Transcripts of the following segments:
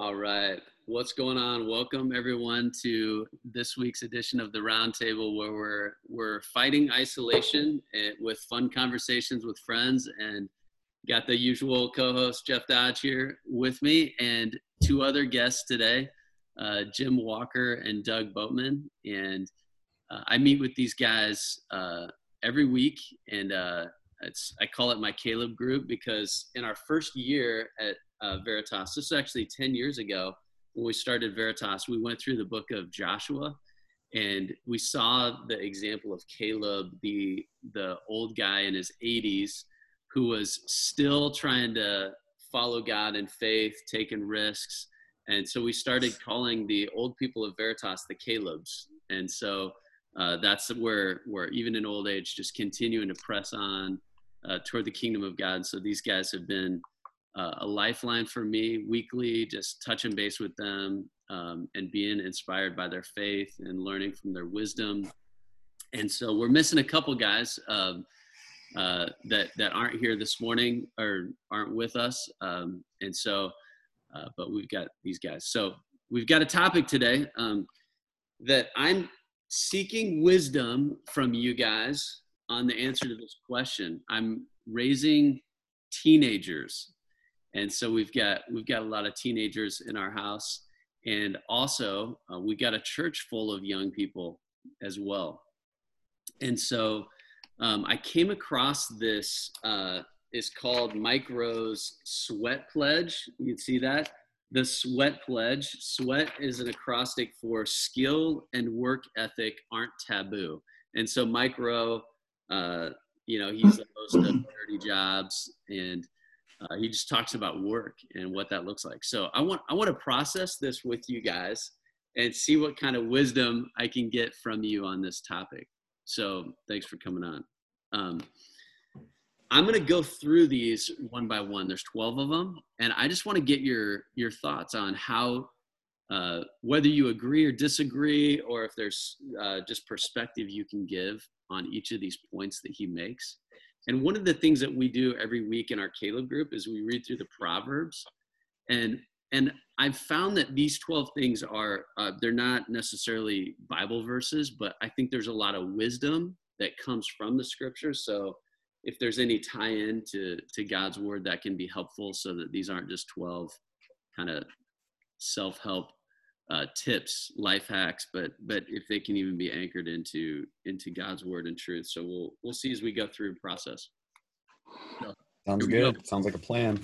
All right. What's going on? Welcome everyone to this week's edition of the Roundtable, where we're we're fighting isolation and with fun conversations with friends, and got the usual co-host Jeff Dodge here with me, and two other guests today, uh, Jim Walker and Doug Boatman, and uh, I meet with these guys uh, every week, and uh, it's I call it my Caleb group because in our first year at uh, Veritas. This is actually 10 years ago when we started Veritas. We went through the book of Joshua and we saw the example of Caleb, the, the old guy in his 80s who was still trying to follow God in faith, taking risks. And so we started calling the old people of Veritas the Calebs. And so uh, that's where, where even in old age, just continuing to press on uh, toward the kingdom of God. So these guys have been uh, a lifeline for me weekly, just touching base with them um, and being inspired by their faith and learning from their wisdom. And so we're missing a couple guys um, uh, that that aren't here this morning or aren't with us. Um, and so, uh, but we've got these guys. So we've got a topic today um, that I'm seeking wisdom from you guys on the answer to this question. I'm raising teenagers and so we've got we've got a lot of teenagers in our house. And also uh, we got a church full of young people as well. And so um, i came across this uh, it's called mike rowe's sweat pledge. You can see that? The sweat pledge. Sweat is an acrostic for skill and work ethic aren't taboo. And so mike rowe uh, you know he's the host of dirty jobs and uh, he just talks about work and what that looks like. So I want I want to process this with you guys and see what kind of wisdom I can get from you on this topic. So thanks for coming on. Um, I'm going to go through these one by one. There's 12 of them, and I just want to get your your thoughts on how uh, whether you agree or disagree, or if there's uh, just perspective you can give on each of these points that he makes. And one of the things that we do every week in our Caleb group is we read through the Proverbs. And and I've found that these 12 things are uh, they're not necessarily Bible verses, but I think there's a lot of wisdom that comes from the scriptures. So if there's any tie-in to to God's word, that can be helpful, so that these aren't just 12 kind of self-help uh, tips, life hacks, but but if they can even be anchored into into God's word and truth. So we'll we'll see as we go through the process. So, Sounds good. Go. Sounds like a plan.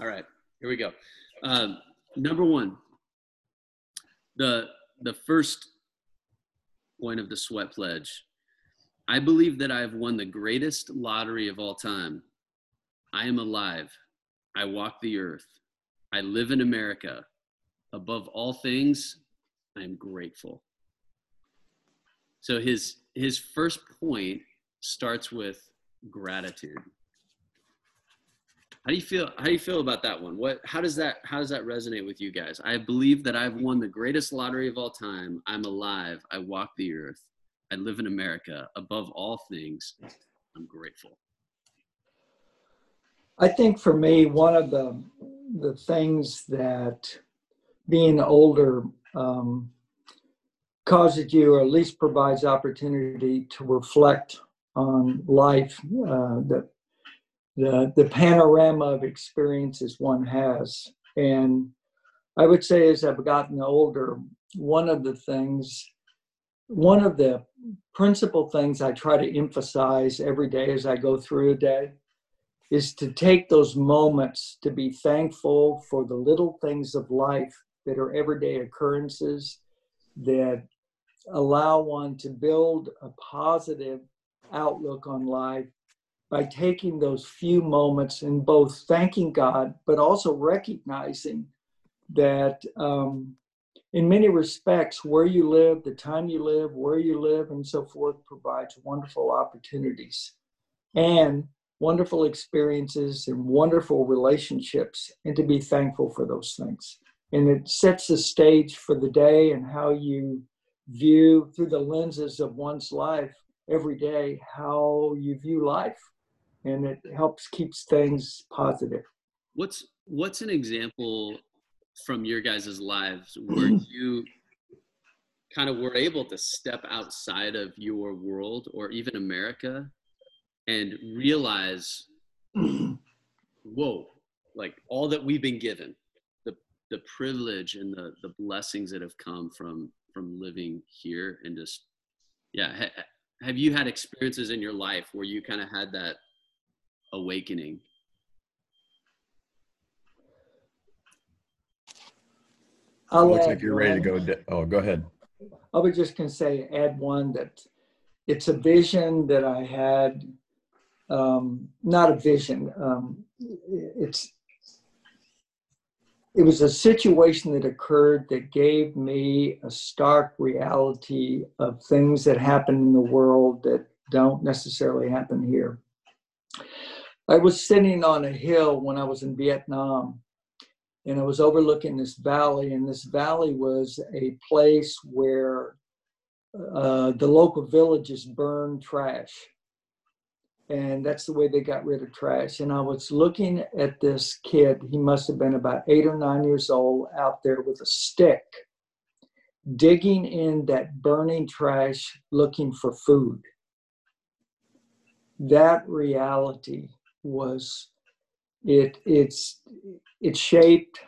All right, here we go. Um, number one, the the first point of the sweat pledge. I believe that I have won the greatest lottery of all time. I am alive. I walk the earth. I live in America. Above all things, I am grateful. So his his first point starts with gratitude. How do you feel? How do you feel about that one? What? How does that? How does that resonate with you guys? I believe that I've won the greatest lottery of all time. I'm alive. I walk the earth. I live in America. Above all things, I'm grateful. I think for me, one of the the things that being older um, causes you, or at least provides opportunity to reflect on life, uh, the, the, the panorama of experiences one has. And I would say as I've gotten older, one of the things, one of the principal things I try to emphasize every day as I go through a day is to take those moments to be thankful for the little things of life that are everyday occurrences that allow one to build a positive outlook on life by taking those few moments and both thanking God, but also recognizing that um, in many respects, where you live, the time you live, where you live, and so forth provides wonderful opportunities and wonderful experiences and wonderful relationships, and to be thankful for those things and it sets the stage for the day and how you view through the lenses of one's life every day how you view life. And it helps keeps things positive. What's what's an example from your guys' lives where you kind of were able to step outside of your world or even America and realize, whoa, like all that we've been given, the the privilege and the the blessings that have come from from living here and just yeah. Ha, have you had experiences in your life where you kind of had that awakening? I'll looks like you're ready to go. Oh, go ahead. I was just going to say, add one that it's a vision that I had. Um, not a vision. Um, it's it was a situation that occurred that gave me a stark reality of things that happen in the world that don't necessarily happen here. I was sitting on a hill when I was in Vietnam, and I was overlooking this valley, and this valley was a place where uh, the local villages burned trash and that's the way they got rid of trash. And I was looking at this kid, he must have been about eight or nine years old, out there with a stick, digging in that burning trash looking for food. That reality was it it's it shaped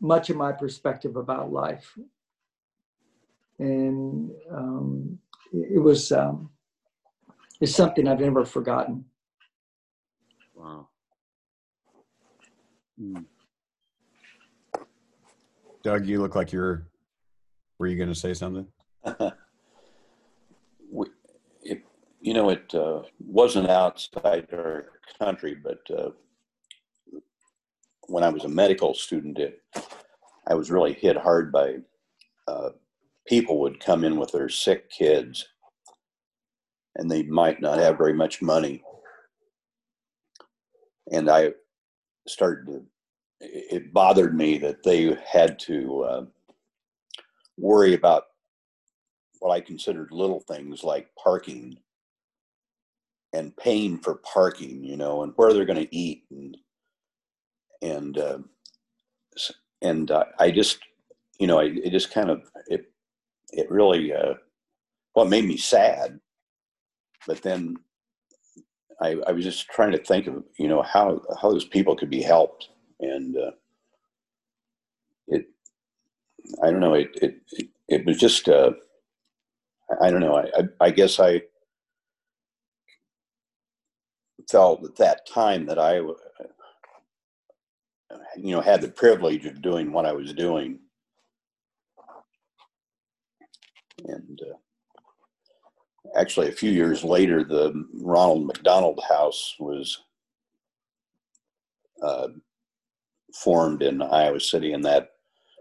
much of my perspective about life and um, it was um, is something I've never forgotten. Wow. Mm. Doug, you look like you're. Were you going to say something? we, it, you know, it uh, wasn't outside our country, but uh, when I was a medical student, it, I was really hit hard by uh, people would come in with their sick kids and they might not have very much money. And I started to, it bothered me that they had to uh, worry about what I considered little things like parking and paying for parking, you know, and where they're going to eat and and uh, and uh, I just, you know, it just kind of it it really uh, well made me sad but then I, I, was just trying to think of you know how how those people could be helped. And uh, it I don't know it it it, it was just uh, I don't know I, I, I guess I felt at that time that I you know had the privilege of doing what I was doing. And uh, actually a few years later, the Ronald McDonald House was uh, formed in Iowa City, and that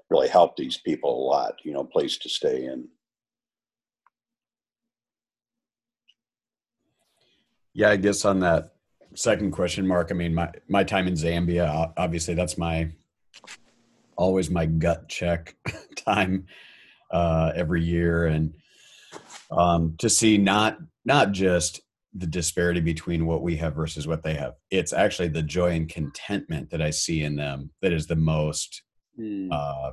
really helped these people a lot. You know, place to stay in. Yeah, I guess on that second question, Mark. I mean, my my time in Zambia, obviously, that's my always my gut check time uh, every year, and um, to see not not just the disparity between what we have versus what they have. It's actually the joy and contentment that I see in them that is the most, mm. uh,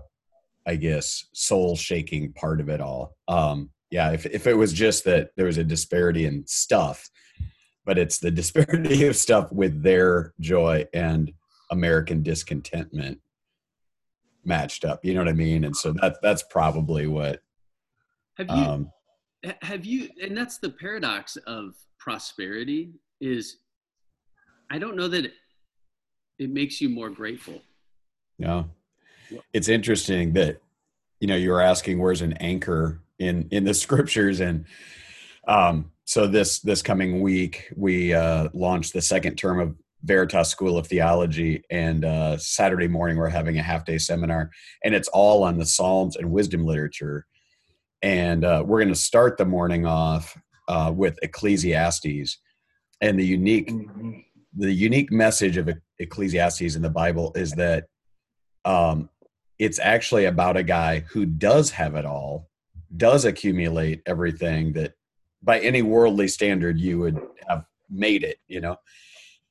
I guess, soul shaking part of it all. Um, yeah, if if it was just that there was a disparity in stuff, but it's the disparity of stuff with their joy and American discontentment matched up. You know what I mean? And so that that's probably what. Have you um, have you and that's the paradox of prosperity is i don't know that it, makes you more grateful. No it's interesting that you know you were asking where's an anchor in in the scriptures and um so this this coming week we uh launched the second term of veritas school of theology and uh saturday morning we're having a half day seminar and it's all on the psalms and wisdom literature and uh, we're going to start the morning off uh, with Ecclesiastes, and the unique mm-hmm. the unique message of Ecclesiastes in the Bible is that um, it's actually about a guy who does have it all, does accumulate everything that by any worldly standard you would have made it, you know,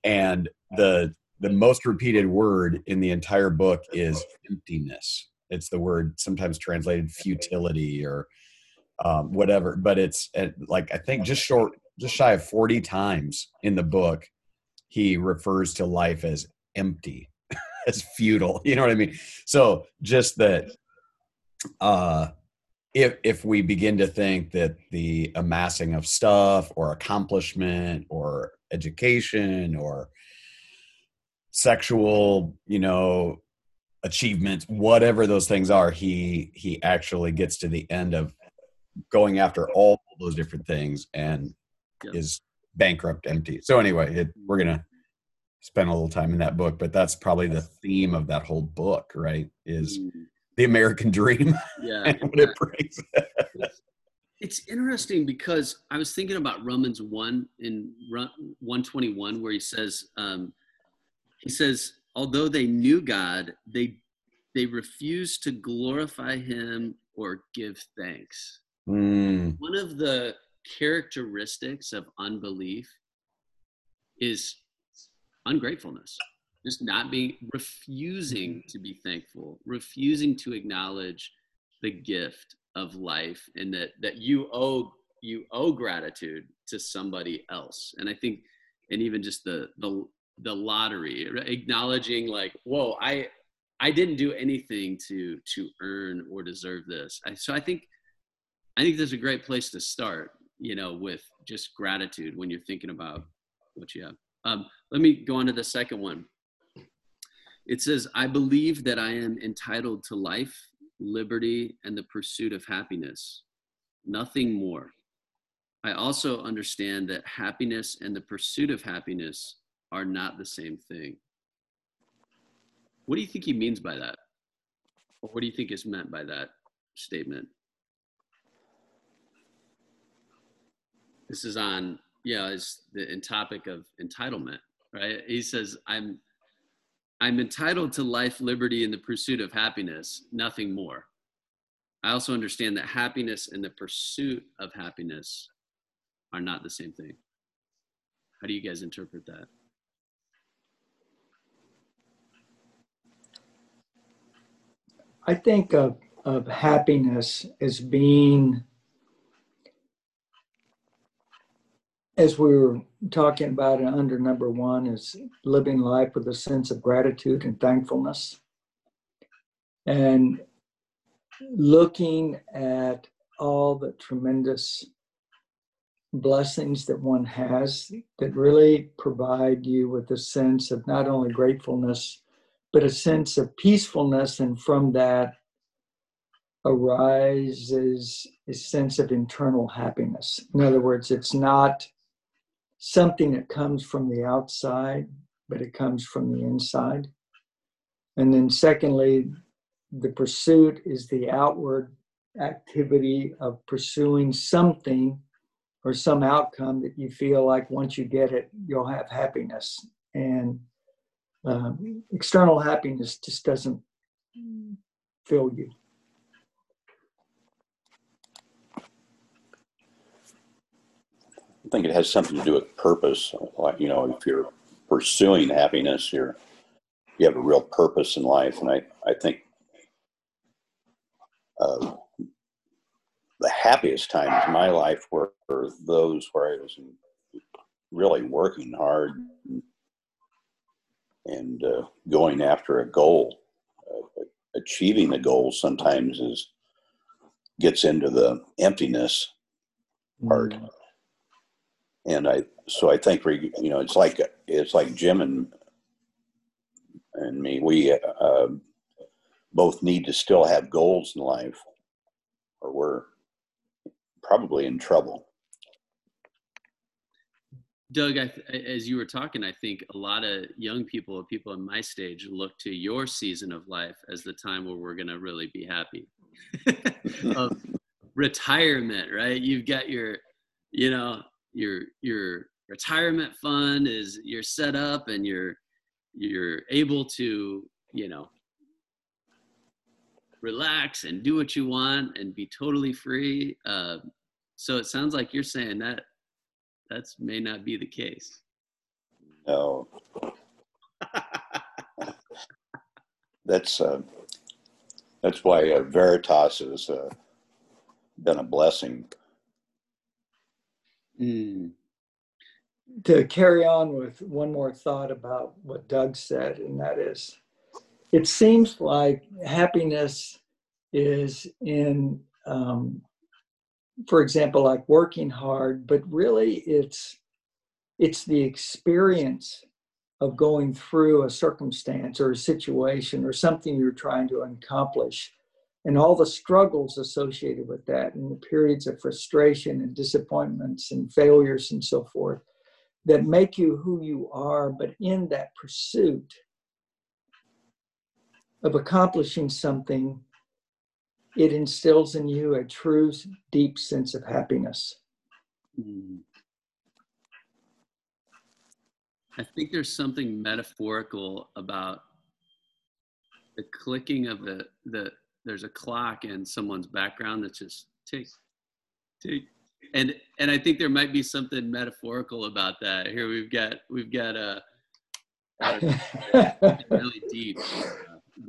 and the the most repeated word in the entire book is emptiness. It's the word sometimes translated futility or um, whatever, but it's uh, like I think just short, just shy of forty times in the book, he refers to life as empty, as futile. You know what I mean? So just that, uh, if if we begin to think that the amassing of stuff or accomplishment or education or sexual, you know, achievements, whatever those things are, he he actually gets to the end of going after all those different things and is bankrupt empty. So anyway, it, we're gonna spend a little time in that book, but that's probably the theme of that whole book, right? Is mm. the American dream yeah, and what it brings. it's interesting because I was thinking about Romans 1 in 121 where he says, um, he says, although they knew God, they they refused to glorify him or give thanks. Mm. One of the characteristics of unbelief is ungratefulness. Just not being refusing to be thankful refusing to acknowledge the gift of life and that that you owe you owe gratitude to somebody else. And i think and even just the the the lottery acknowledging like whoa i i didn't do anything to to earn or deserve this. I, so i think i think there's a great place to start you know with just gratitude when you're thinking about what you have um, let me go on to the second one it says i believe that i am entitled to life liberty and the pursuit of happiness nothing more i also understand that happiness and the pursuit of happiness are not the same thing. What do you think he means by that? Or what do you think is meant by that statement? This is on, yeah, it's the in topic of entitlement, right? He says, I'm I'm entitled to life, liberty, and the pursuit of happiness, nothing more. I also understand that happiness and the pursuit of happiness are not the same thing. How do you guys interpret that? I think of, of happiness as being, as we were talking about it under number one, is living life with a sense of gratitude and thankfulness. And looking at all the tremendous blessings that one has that really provide you with a sense of not only gratefulness but a sense of peacefulness, and from that arises a sense of internal happiness. In other words, it's not something that comes from the outside, but it comes from the inside. And then, secondly, the pursuit is the outward activity of pursuing something or some outcome that you feel like once you get it, you'll have happiness. And um, external happiness just doesn't fill you. Think it has something to do with purpose. Like you know, if you're pursuing happiness, you're you have a real purpose in life, and I I think uh, the happiest times in my life were, were those where I was really working hard, and uh, going after a goal. Uh, achieving a goal sometimes is gets into the emptiness part. Mm. And I, so I think we, you know, it's like it's like Jim and and me. We uh, both need to still have goals in life, or we're probably in trouble. Doug, I, as you were talking, I think a lot of young people, people in my stage, look to your season of life as the time where we're going to really be happy. of retirement, right? You've got your, you know, your your retirement fund is you're set up and you're you're able to, you know, relax and do what you want and be totally free. Uh, so it sounds like you're saying that that's may not be the case. No. that's uh, that's why uh, Veritas has uh, been a blessing. Mm. To carry on with one more thought about what Doug said, and that is, it seems like happiness is in, um, for example, like working hard, but really it's it's the experience of going through a circumstance or a situation or something you're trying to accomplish and all the struggles associated with that and the periods of frustration and disappointments and failures and so forth that make you who you are but in that pursuit of accomplishing something it instills in you a true deep sense of happiness Mm. I think there's something metaphorical about the clicking of the the there's a clock in someone's background that's just tick tick and and I think there might be something metaphorical about that. Here we've got we've got a, a really deep uh,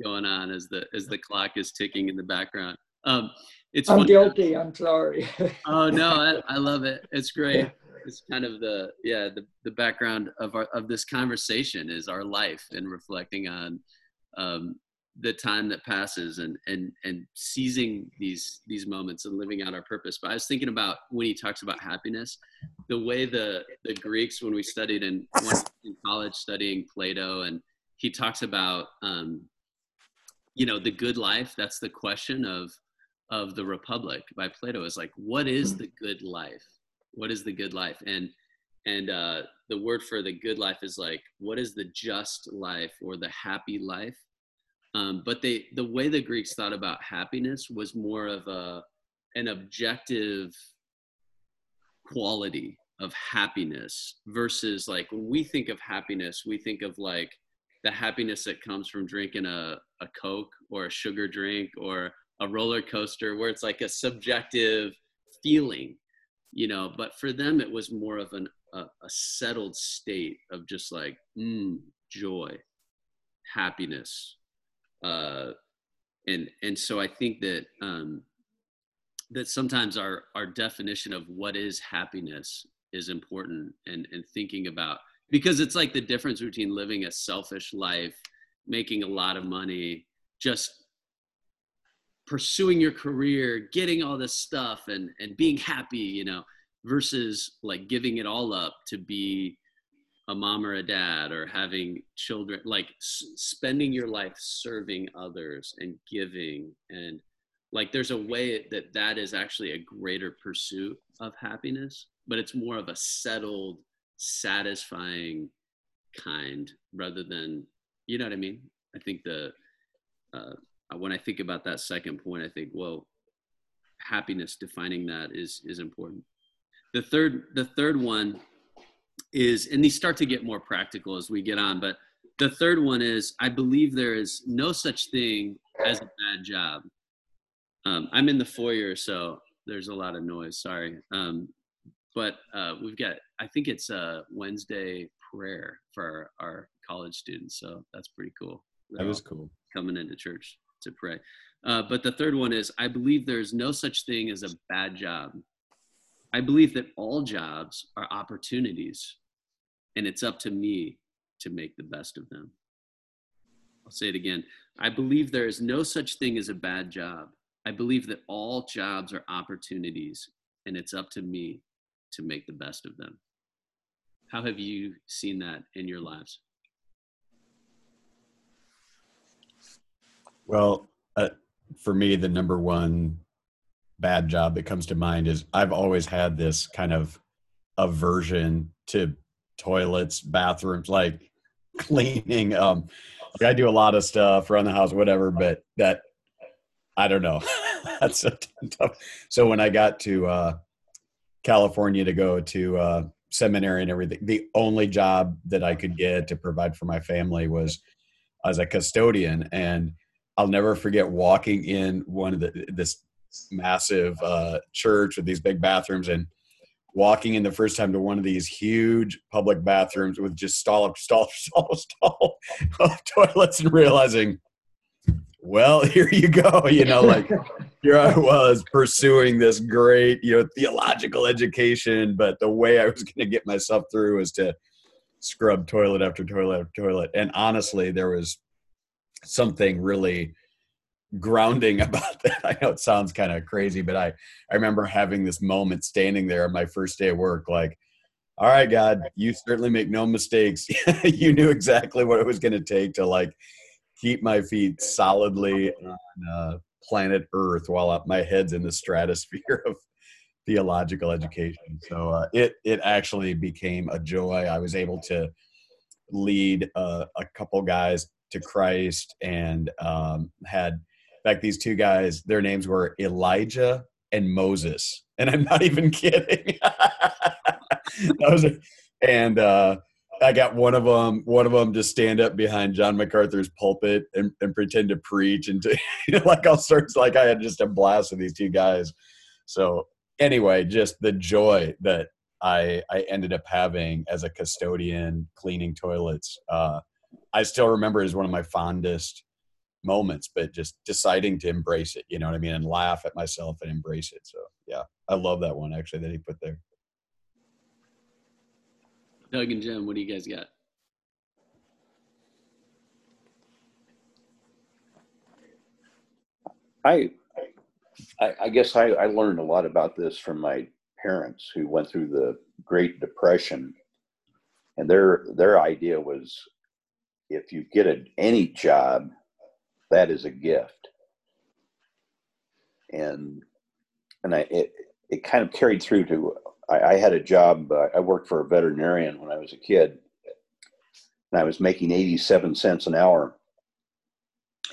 going on as the as the clock is ticking in the background. Um, it's i'm guilty i'm sorry Oh no, I, I love it. It's great. It's kind of the yeah the the background of our of this conversation is our life and reflecting on um, the time that passes and and and seizing these these moments and living out our purpose. But I was thinking about when he talks about happiness, the way the the Greeks when we studied in in college studying Plato and he talks about um, you know the good life. That's the question of of the Republic by Plato is like, what is the good life? What is the good life? And and uh, the word for the good life is like, what is the just life or the happy life? Um, but they the way the Greeks thought about happiness was more of a an objective quality of happiness versus like when we think of happiness, we think of like the happiness that comes from drinking a, a Coke or a sugar drink or a roller coaster where it's like a subjective feeling, you know, but for them it was more of an, a, a settled state of just like, mm, joy, happiness. Uh, and, and so I think that, um, that sometimes our, our definition of what is happiness is important and, and thinking about because it's like the difference between living a selfish life making a lot of money just pursuing your career getting all this stuff and and being happy you know versus like giving it all up to be a mom or a dad or having children like s- spending your life serving others and giving and like there's a way that that is actually a greater pursuit of happiness but it's more of a settled satisfying kind rather than you know what i mean? I think the uh, when i think about that second point i think well happiness defining that is is important. The third the third one is and these start to get more practical as we get on but the third one is i believe there is no such thing as a bad job. Um, i'm in the foyer so there's a lot of noise sorry. Um, but uh, we've got i think it's a wednesday prayer for our, our college students so that's pretty cool. That was cool. coming into church to pray. Uh, but the third one is i believe there's no such thing as a bad job i believe that all jobs are opportunities and it's up to me to make the best of them i'll say it again i believe there is no such thing as a bad job i believe that all jobs are opportunities and it's up to me to make the best of them. How have you seen that in your lives? Well, uh, for me, the number one bad job that comes to mind is I've always had this kind of aversion to toilets, bathrooms, like cleaning. Um, like I do a lot of stuff around the house, whatever, but that I don't know. That's tough. So when I got to uh, California to go to uh, seminary and everything, the only job that I could get to provide for my family was as a custodian, and I'll never forget walking in one of the this massive uh, church with these big bathrooms and walking in the first time to one of these huge public bathrooms with just stall stall stall stall of toilets and realizing well here you go you know like here i was pursuing this great you know theological education but the way i was going to get myself through was to scrub toilet after toilet after toilet. And honestly there was something really grounding about that. I know it sounds kind of crazy, but I, I remember having this moment standing there on my first day of work, like, all right, God, you certainly make no mistakes. you knew exactly what it was going to take to like keep my feet solidly on uh, planet Earth while my head's in the stratosphere of theological education. So uh, it it actually became a joy. I was able to lead uh, a couple guys to Christ and um, had fact, these two guys, their names were Elijah and Moses, and I'm not even kidding. was, and uh, I got one of them. One of them to stand up behind John MacArthur's pulpit and, and pretend to preach, and to like all sorts. Like I had just a blast with these two guys. So anyway, just the joy that I I ended up having as a custodian cleaning toilets. Uh, I still remember as one of my fondest moments, but just deciding to embrace it, you know what I mean, and laugh at myself and embrace it. So yeah, I love that one actually that he put there. Doug and Jim, what do you guys got? I, I, I guess I, I learned a lot about this from my parents who went through the Great Depression, and their their idea was if you get a, any job that is a gift. And and i it, it kind of carried through to i, I had a job uh, i worked for a veterinarian when i was a kid. And i was making 87 cents an hour.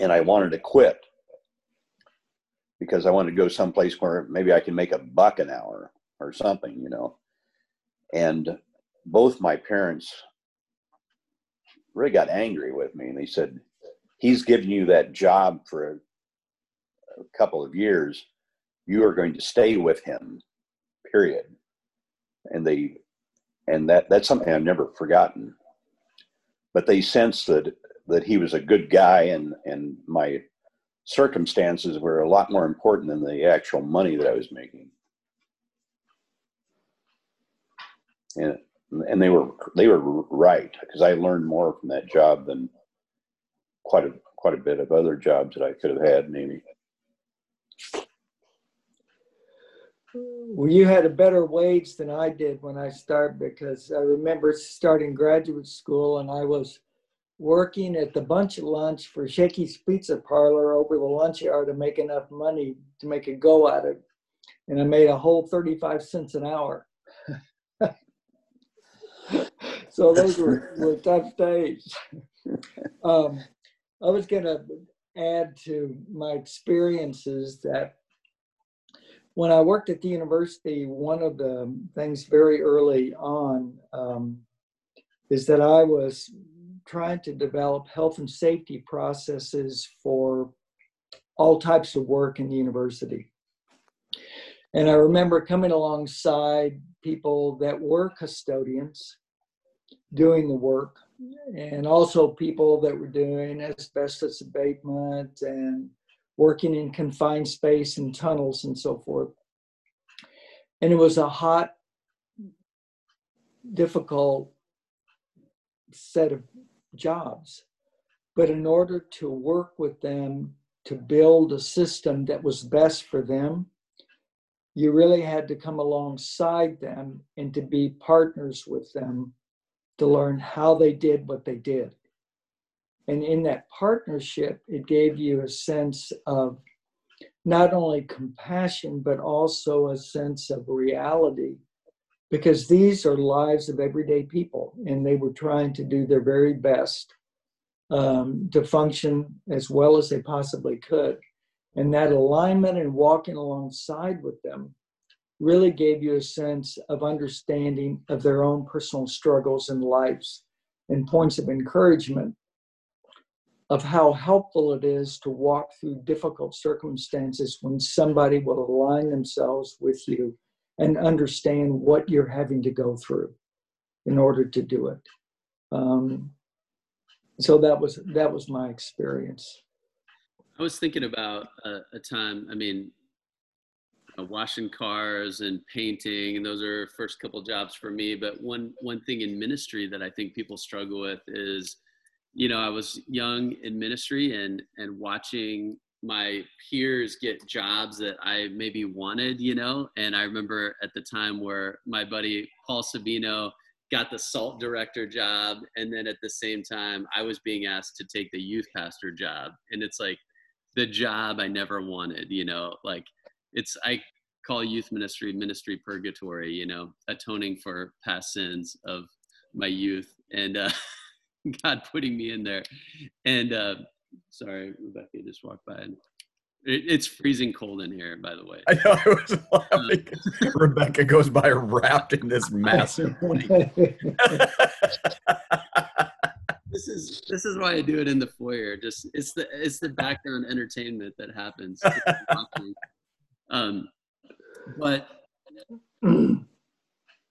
And i wanted to quit because i wanted to go someplace where maybe i can make a buck an hour or something you know? And both my parents really got angry with me. And they said he's given you that job for a, a couple of years, you are going to stay with him, period. And they, and that that's something I've never forgotten. But they sensed that that he was a good guy, and and my circumstances were a lot more important than the actual money that I was making. And and they were they were right because I learned more from that job than quite a quite a bit of other jobs that I could have had maybe. Well, you had a better wage than I did when I started because I remember starting graduate school and I was working at the bunch of lunch for Shakey's Pizza Parlor over the lunch hour to make enough money to make a go at it. And I made a whole 35 cents an hour. so those were, were tough days. Um, I was going to add to my experiences that when I worked at the university, one of the things very early on um, is that I was trying to develop health and safety processes for all types of work in the university. And I remember coming alongside people that were custodians doing the work and also people that were doing asbestos abatement and working in confined space and tunnels and so forth. And it was a hot, difficult set of jobs. But in order to work with them to build a system that was best for them, you really had to come alongside them and to be partners with them to learn how they did what they did. And in that partnership, it gave you a sense of not only compassion, but also a sense of reality, because these are lives of everyday people, and they were trying to do their very best um, to function as well as they possibly could. And that alignment and walking alongside with them really gave you a sense of understanding of their own personal struggles and lives and points of encouragement of how helpful it is to walk through difficult circumstances when somebody will align themselves with you and understand what you're having to go through in order to do it. Um, so that was that was my experience. I was thinking about a, a time. I mean, uh, washing cars and painting, and those are first couple jobs for me. But one one thing in ministry that I think people struggle with is, you know, I was young in ministry and and watching my peers get jobs that I maybe wanted, you know. And I remember at the time where my buddy Paul Sabino got the salt director job, and then at the same time I was being asked to take the youth pastor job, and it's like the job I never wanted, you know, like it's I call youth ministry ministry purgatory, you know, atoning for past sins of my youth and uh, God putting me in there. And uh, sorry, Rebecca just walked by. And it, it's freezing cold in here, by the way. I know I was laughing. Uh, Rebecca goes by wrapped in this massive this is this is why I do it in the foyer. Just it's the it's the background entertainment that happens. Um, but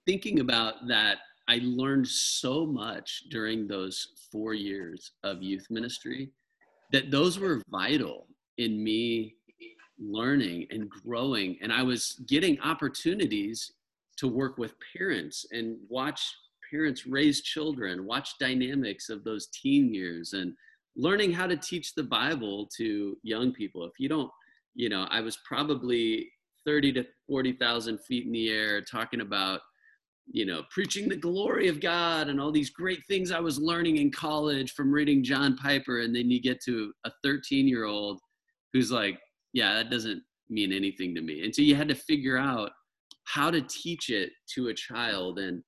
thinking about that, I learned so much during those four years of youth ministry that those were vital in me learning and growing. And I was getting opportunities to work with parents and watch parents raise children, watch dynamics of those teen years, and learning how to teach the Bible to young people. If you don't, you know, I was probably 30 to 40,000 feet in the air talking about, you know, preaching the glory of God and all these great things I was learning in college from reading John Piper. And then you get to a 13 year old who's like, yeah, that doesn't mean anything to me. And so you had to figure out how to teach it to a child and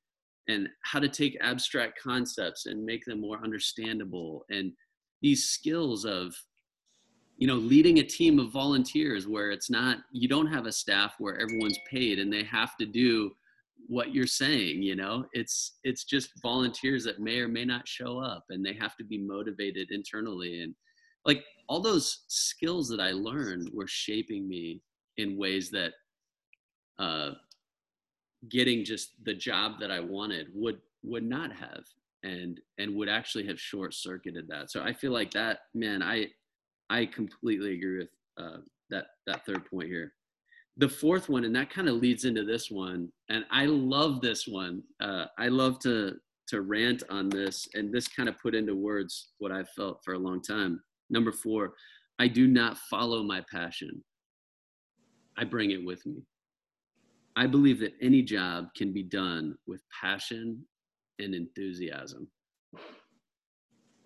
and how to take abstract concepts and make them more understandable and these skills of you know leading a team of volunteers where it's not you don't have a staff where everyone's paid and they have to do what you're saying you know? It's it's just volunteers that may or may not show up and they have to be motivated internally. And like all those skills that i learned were shaping me in ways that uh getting just the job that i wanted would would not have and and would actually have short circuited that. So i feel like that man i I completely agree with uh, that that third point here. The fourth one, and that kind of leads into this one, and I love this one. Uh, I love to to rant on this, and this kind of put into words what I've felt for a long time. Number four, I do not follow my passion. I bring it with me. I believe that any job can be done with passion and enthusiasm.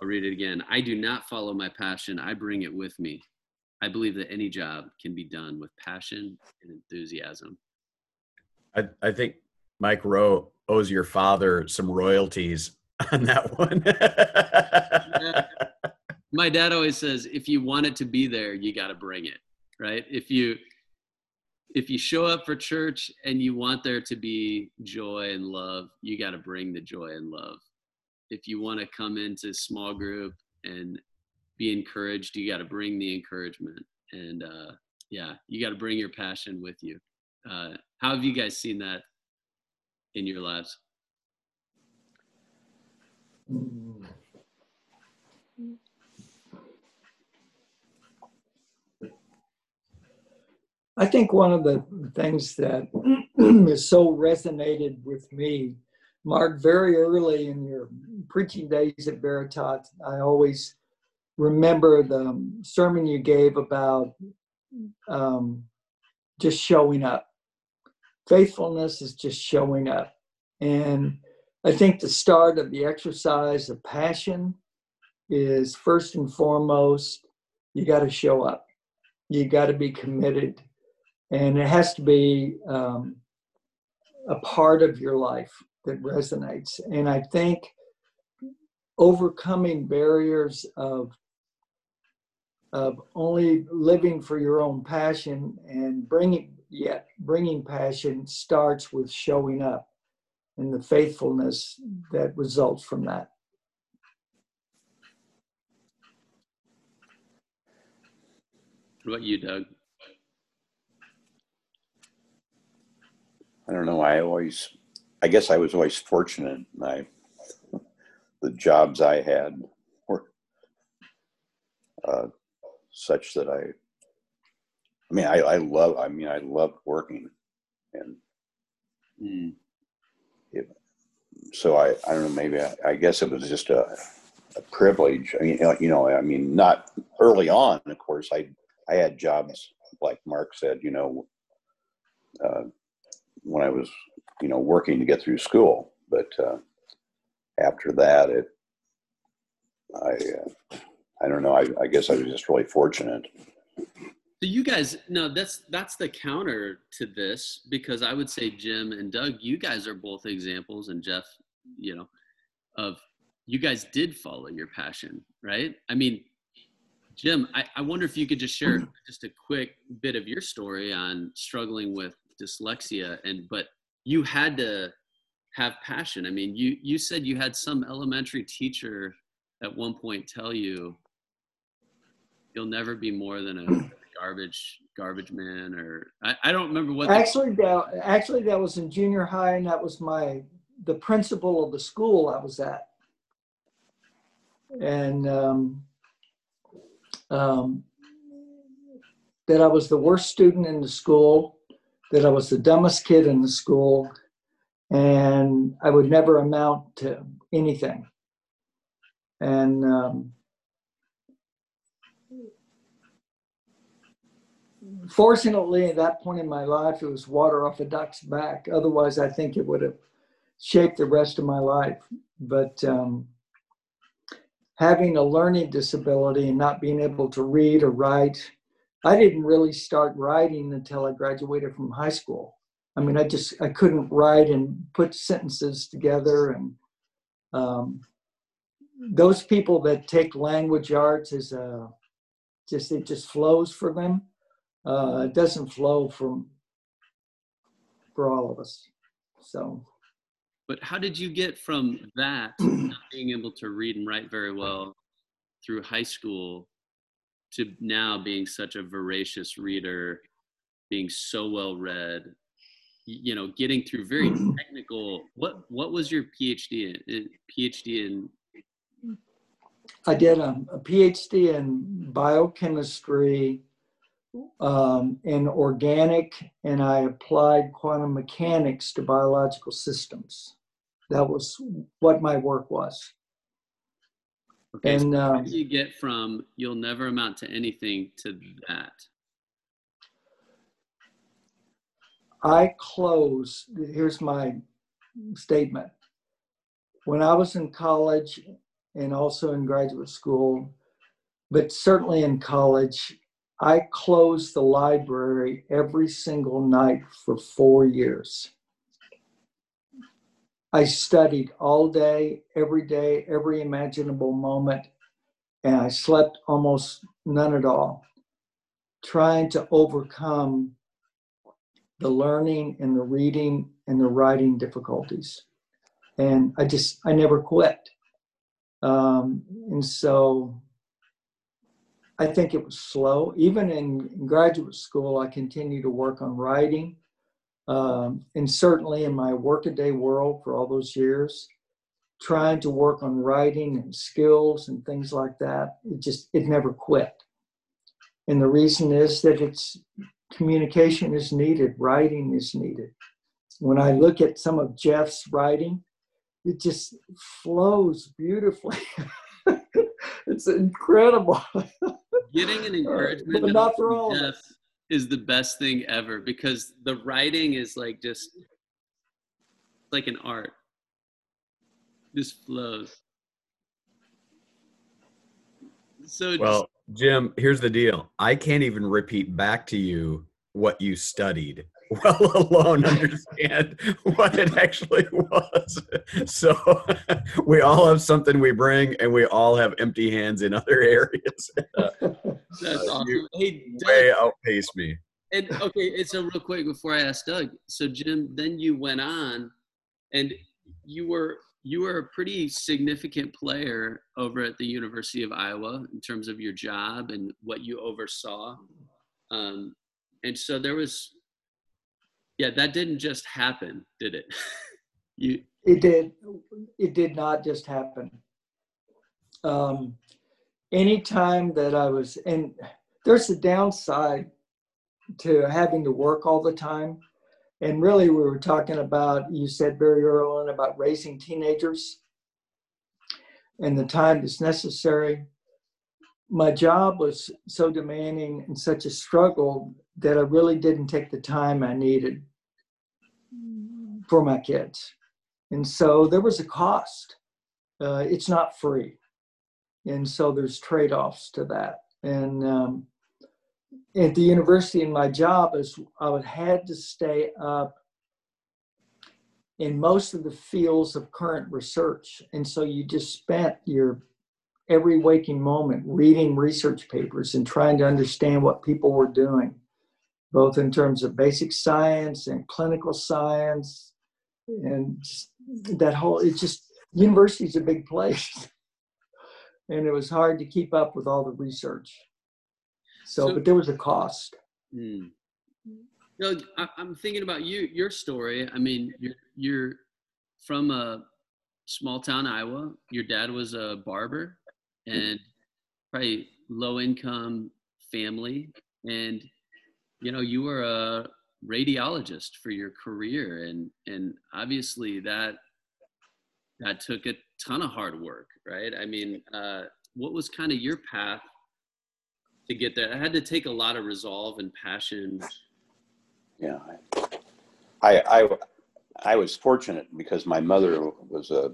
I'll read it again. I do not follow my passion, I bring it with me. I believe that any job can be done with passion and enthusiasm. I, I think Mike Rowe owes your father some royalties on that one. yeah. My dad always says if you want it to be there, you got to bring it, right? If you if you show up for church and you want there to be joy and love, you got to bring the joy and love if you want to come into small group and be encouraged, you got to bring the encouragement. And uh, yeah, you got to bring your passion with you. Uh, how have you guys seen that in your lives? I think one of the things that has so resonated with me Mark, very early in your preaching days at Veritas, I always remember the sermon you gave about um, just showing up. Faithfulness is just showing up. And I think the start of the exercise of passion is first and foremost, you got to show up. You got to be committed. And it has to be um, a part of your life that resonates. And I think overcoming barriers of of only living for your own passion and bringing yet bringing passion starts with showing up and the faithfulness that results from that. What about you, Doug? I don't know. I always, I guess I was always fortunate. I, the jobs I had were uh, such that I, I mean, I, I love, I mean, I loved working and Mm. so I, I don't know, maybe I, I guess it was just a, a privilege. I mean, you know, I mean, not early on, of course, I, I had jobs like Mark said, you know, uh, when I was, you know, working to get through school, but, uh, after that, it, I, uh, I don't know. I, I guess I was just really fortunate. So you guys, no, that's that's the counter to this because I would say Jim and Doug, you guys are both examples, and Jeff, you know, of you guys did follow your passion, right? I mean, Jim, I, I wonder if you could just share just a quick bit of your story on struggling with dyslexia, and but you had to have passion. I mean, you you said you had some elementary teacher at one point tell you you'll never be more than a garbage garbage man or I, I don't remember what Actually, that actually that was in junior high, and that was my the principal of the school I was at, and um, um, that I was the worst student in the school, that I was the dumbest kid in the school, and I would never amount to anything. And um, fortunately, at that point in my life, it was water off a duck's back. Otherwise, I think it would have shaped the rest of my life. But um, having a learning disability and not being able to read or write, I didn't really start writing until I graduated from high school. I mean, I just I couldn't write and put sentences together, and um, those people that take language arts as a just it just flows for them uh, it doesn't flow from for all of us. So, but how did you get from that not being able to read and write very well through high school to now being such a voracious reader, being so well read, you know, getting through very technical. What what was your PhD in? PhD in I did a, a PhD in biochemistry um, in organic, and I applied quantum mechanics to biological systems. That was what my work was. Okay, so And how um, do you get from you'll never amount to anything to that? I close, here's my statement. When I was in college and also in graduate school, but certainly in college, I closed the library every single night for four years. I studied all day, every day, every imaginable moment, and I slept almost none at all, trying to overcome the learning and the reading and the writing difficulties. And I just, I never quit. Um, and so I think it was slow. Even in graduate school, I continued to work on writing. Um, and certainly in my workaday world for all those years, trying to work on writing and skills and things like that, it just, it never quit. And the reason is that it's communication is needed, writing is needed. When I look at some of Jeff's writing, it just flows beautifully. it's incredible. Getting an encouragement but not for all Jeff. Is the best thing ever because the writing is like just like an art. Just flows. So Well, Jim, here's the deal. I can't even repeat back to you what you studied, well alone understand what it actually was. So we all have something we bring, and we all have empty hands in other areas. that's uh, awesome. Hey, Doug, Way outpace me. and okay, it's so real quick before I ask Doug. So Jim, then you went on, and you were you were a pretty significant player over at the University of Iowa in terms of your job and what you oversaw. Um, and so there was, yeah, that didn't just happen, did it? you it did it did not just happen. Um, anytime that I was and there's a downside to having to work all the time. And really, we were talking about, you said very early on about raising teenagers and the time that's necessary. My job was so demanding and such a struggle that I really didn't take the time I needed for my kids. And so there was a cost. Uh, it's not free. And so there's trade offs to that. And um, at the university in my job is I would had to stay up in most of the fields of current research. And so you just spent your every waking moment reading research papers and trying to understand what people were doing, both in terms of basic science and clinical science. And that whole, it's just, university's a big place. and it was hard to keep up with all the research. So, so but there was a cost. Hmm. No, I, am thinking about you, your story. I mean, you're, you're from a small town, Iowa. Your dad was a barber and probably low income family. And, you know, you were a radiologist for your career. And, and obviously that, that took a ton of hard work, right? I mean, uh, what was kind of your path to get there. I had to take a lot of resolve and passion. Yeah, I, I, I was fortunate because my mother was a,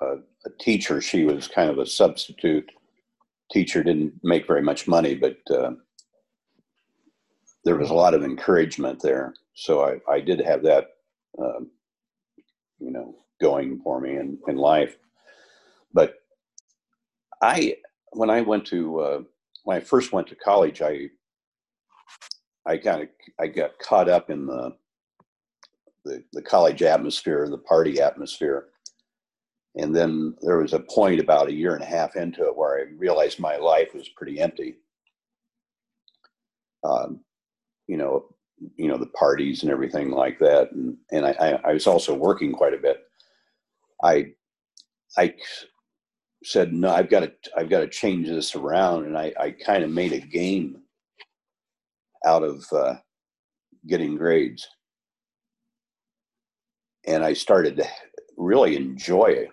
a, a teacher. She was kind of a substitute teacher. Didn't make very much money, but uh, there was a lot of encouragement there. So I, I did have that, uh, you know, going for me in, in life. But I, when I went to uh, when I first went to college, I I kind of I got caught up in the, the the college atmosphere, the party atmosphere, and then there was a point about a year and a half into it where I realized my life was pretty empty. Um, you know, you know the parties and everything like that, and and I, I was also working quite a bit. I I said, no, I've got to, I've got to change this around. And I, I kind of made a game out of uh, getting grades. And I started to really enjoy it.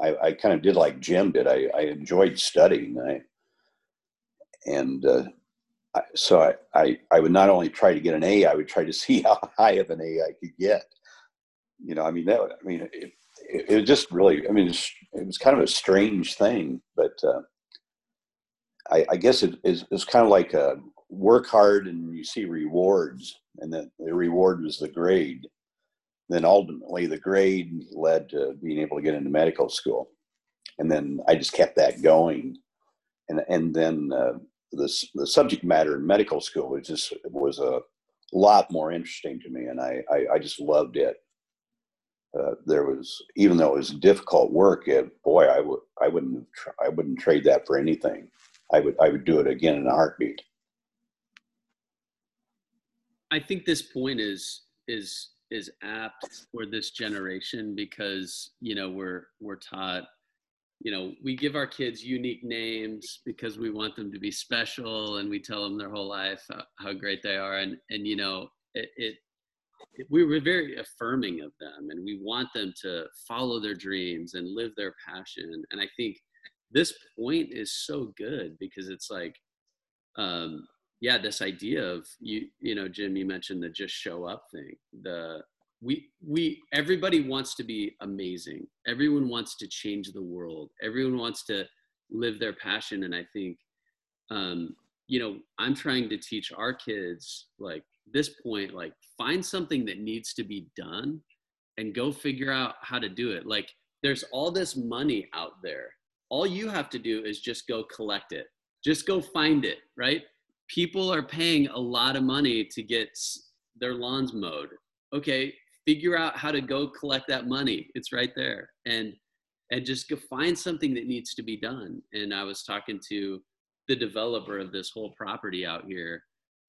I, I kind of did like Jim did. I, I enjoyed studying. I, and uh, so I, I, I would not only try to get an A, I would try to see how high of an A I could get. You know, I mean, that, I mean, it, it, it was just really, I mean, it was kind of a strange thing, but uh, I, I, guess it is it's kind of like a uh, work hard and you see rewards, and then the reward was the grade. Then ultimately, the grade led to being able to get into medical school, and then I just kept that going, and and then uh, the the subject matter in medical school was just was a lot more interesting to me, and I, I, I just loved it. Uh, there was even though it was difficult work it, boy i would i wouldn't i wouldn't trade that for anything. I would i would do it again in a heartbeat. I think this point is is is apt for this generation because you know we're we're taught you know we give our kids unique names because we want them to be special and we tell them their whole life how, how great they are. And and you know it, it we were very affirming of them and we want them to follow their dreams and live their passion. And i think this point is so good because it's like um yeah this idea of you you know jim you mentioned the just show up thing the we we everybody wants to be amazing. Everyone wants to change the world. Everyone wants to live their passion. And i think um you know i'm trying to teach our kids like this point like find something that needs to be done and go figure out how to do it. Like there's all this money out there. All you have to do is just go collect it. Just go find it right? People are paying a lot of money to get their lawns mowed. Okay figure out how to go collect that money. It's right there. And and just go find something that needs to be done. And i was talking to the developer of this whole property out here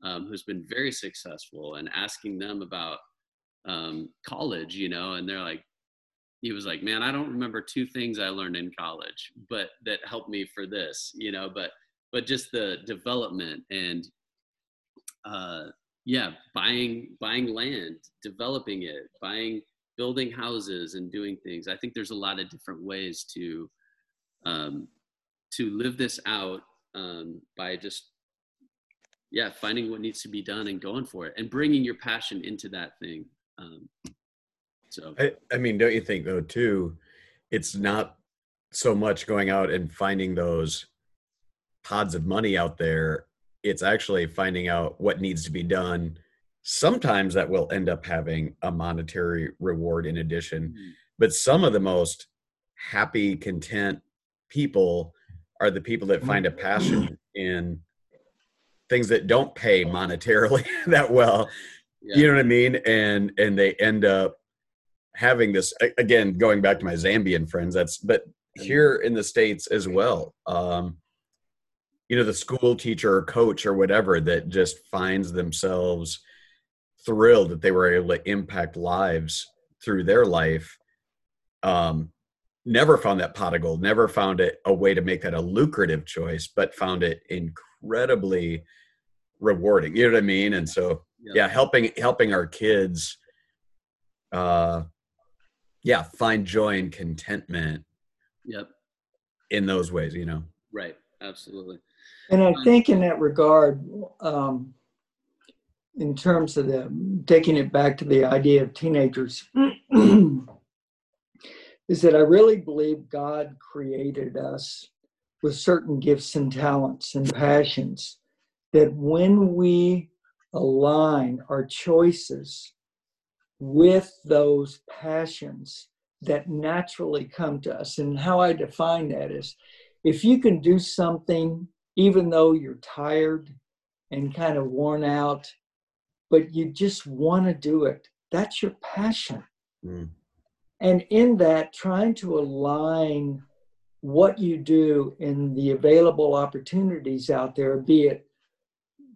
um, who's been very successful and asking them about um, college, you know, and they're like, he was like, man, I don't remember two things I learned in college, but that helped me for this, you know, but, but just the development and, uh, yeah, buying, buying land, developing it, buying, building houses and doing things. I think there's a lot of different ways to, um, to live this out um, by just yeah finding what needs to be done and going for it and bringing your passion into that thing um, so I, I mean don't you think though too it's not so much going out and finding those pods of money out there it's actually finding out what needs to be done sometimes that will end up having a monetary reward in addition mm-hmm. but some of the most happy content people are the people that find a passion in things that don't pay monetarily that well yeah. you know what i mean and and they end up having this again going back to my zambian friends that's but here in the states as well um you know the school teacher or coach or whatever that just finds themselves thrilled that they were able to impact lives through their life um never found that pot of gold never found it a way to make that a lucrative choice but found it incredibly rewarding you know what i mean? And so yeah, yeah helping helping our kids uh yeah find joy and contentment yep. in those ways you know? Right absolutely and i think in that regard um in terms of the taking it back to the idea of teenagers is that i really believe god created us with certain gifts and talents and passions that when we align our choices with those passions that naturally come to us. And how I define that is if you can do something, even though you're tired and kind of worn out, but you just want to do it, that's your passion. Mm. And in that, trying to align what you do in the available opportunities out there, be it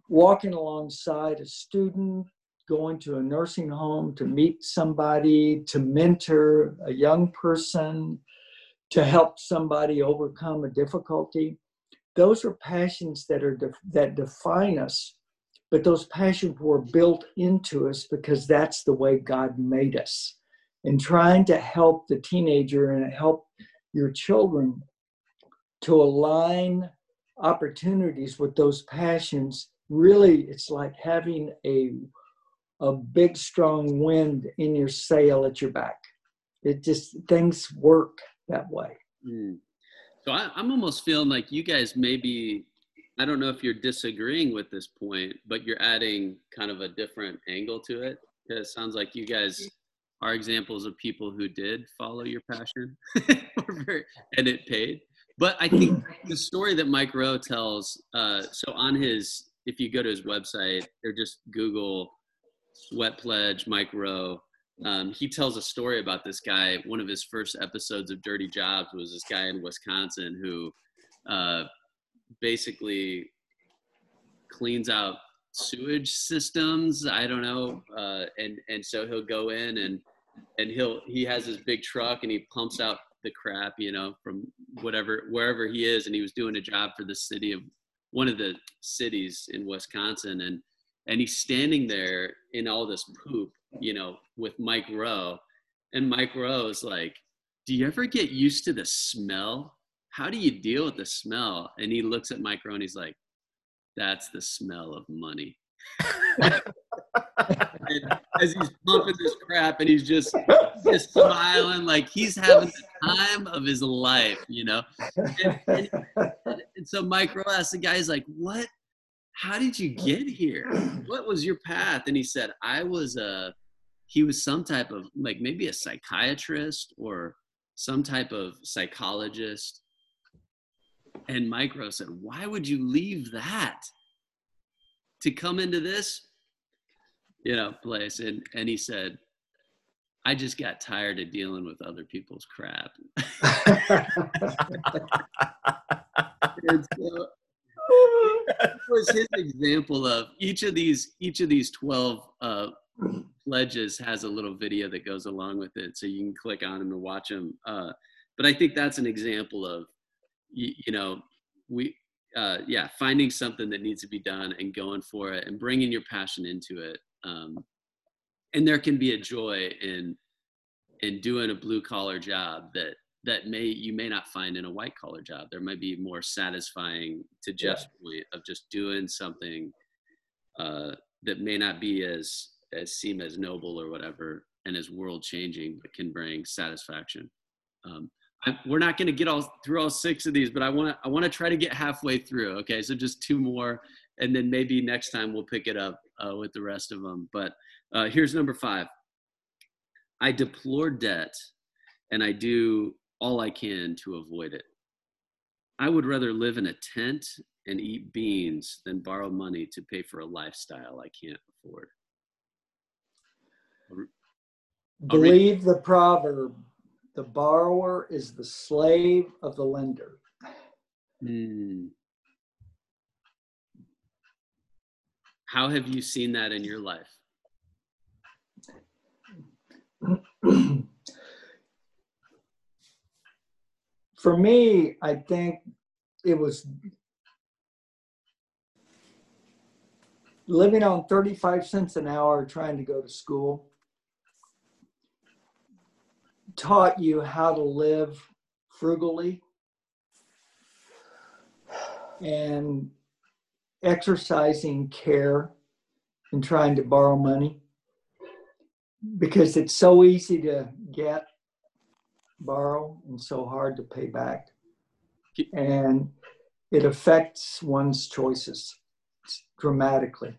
walking alongside a student, going to a nursing home to meet somebody, to mentor a young person, to help somebody overcome a difficulty. Those are passions that are that define us, but those passions were built into us because that's the way God made us. And trying to help the teenager and help your children to align opportunities with those passions really it's like having a a big strong wind in your sail at your back it just things work that way mm. So I, i'm almost feeling like you guys maybe i don't know if you're disagreeing with this point but you're adding kind of a different angle to it. It sounds like you guys are examples of people who did follow your passion and it paid. But i think the story that mike rowe tells uh, so on his if you go to his website or just Google Sweat Pledge Mike Rowe, um, he tells a story about this guy. One of his first episodes of Dirty Jobs was this guy in Wisconsin who uh, basically cleans out sewage systems. I don't know, uh, and and so he'll go in and and he'll he has his big truck and he pumps out the crap, you know, from whatever wherever he is, and he was doing a job for the city of one of the cities in Wisconsin, and and he's standing there in all this poop, you know, with Mike Rowe, and Mike Rowe is like, "Do you ever get used to the smell? How do you deal with the smell?" And he looks at Mike Rowe and he's like, "That's the smell of money." as he's pumping this crap and he's just just smiling like he's having the time of his life, you know. And, and, and so Mike Rowe asked the guy, he's like, "What? How did you get here? What was your path?" And he said, "I was a." He was some type of like maybe a psychiatrist or some type of psychologist. And Mike Rowe said, "Why would you leave that to come into this?" you know, place. And and he said, I just got tired of dealing with other people's crap. and so, was his example of each of these each of these 12 uh, pledges has a little video that goes along with it so you can click on them and watch them uh, but i think that's an example of you, you know we uh, yeah finding something that needs to be done and going for it and bringing your passion into it um, and there can be a joy in in doing a blue collar job that that may you may not find in a white collar job. There might be more satisfying to Jeff's yeah. point of just doing something uh, that may not be as as seem as noble or whatever and as world changing, but can bring satisfaction. Um, I, we're not going to get all through all six of these, but I want to I want to try to get halfway through. Okay, so just two more, and then maybe next time we'll pick it up uh, with the rest of them. But uh, here's number five. I deplore debt, and I do all I can to avoid it. I would rather live in a tent and eat beans than borrow money to pay for a lifestyle I can't afford. Believe the proverb the borrower is the slave of the lender. Mm. How have you seen that in your life? for me, I think it was living on 35 cents an hour trying to go to school taught you how to live frugally and exercising care and trying to borrow money because it's so easy to get borrow and so hard to pay back. And it affects one's choices dramatically.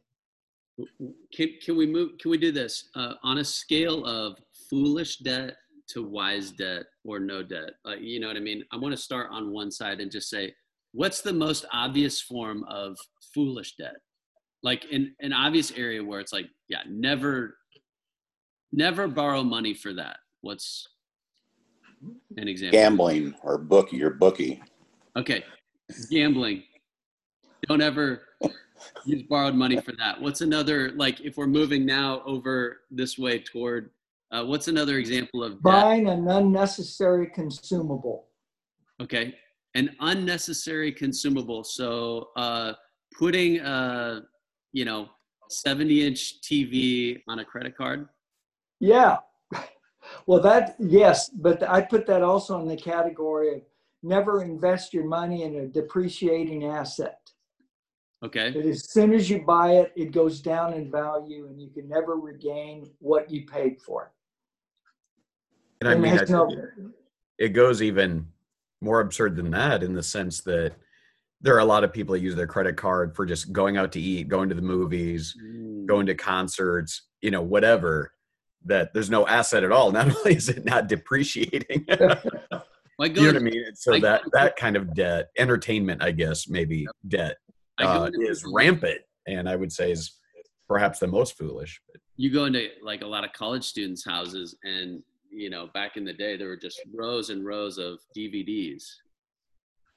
Can, can we move? Can we do this uh, on a scale of foolish debt to wise debt or no debt? Uh, you know what I mean? I want to start on one side and just say, what's the most obvious form of foolish debt? Like in an obvious area where it's like, yeah, never, never borrow money for that. What's an example? Gambling or bookie, your bookie. Okay, gambling. Don't ever use borrowed money for that. What's another like if we're moving now over this way toward uh, what's another example of buying debt? an unnecessary consumable? Okay, an unnecessary consumable. So uh, putting a you know 70 inch TV on a credit card. Yeah, well, that, yes, but I put that also in the category of never invest your money in a depreciating asset. Okay. But as soon as you buy it, it goes down in value and you can never regain what you paid for it. And I mean, I no, it goes even more absurd than that in the sense that there are a lot of people that use their credit card for just going out to eat, going to the movies, mm. going to concerts, you know, whatever that there's no asset at all. Not only is it not depreciating, you know what I mean. So that that kind of debt, entertainment, I guess, maybe debt, uh, is rampant, and I would say is perhaps the most foolish. You go into like a lot of college students' houses, and you know, back in the day, there were just rows and rows of DVDs.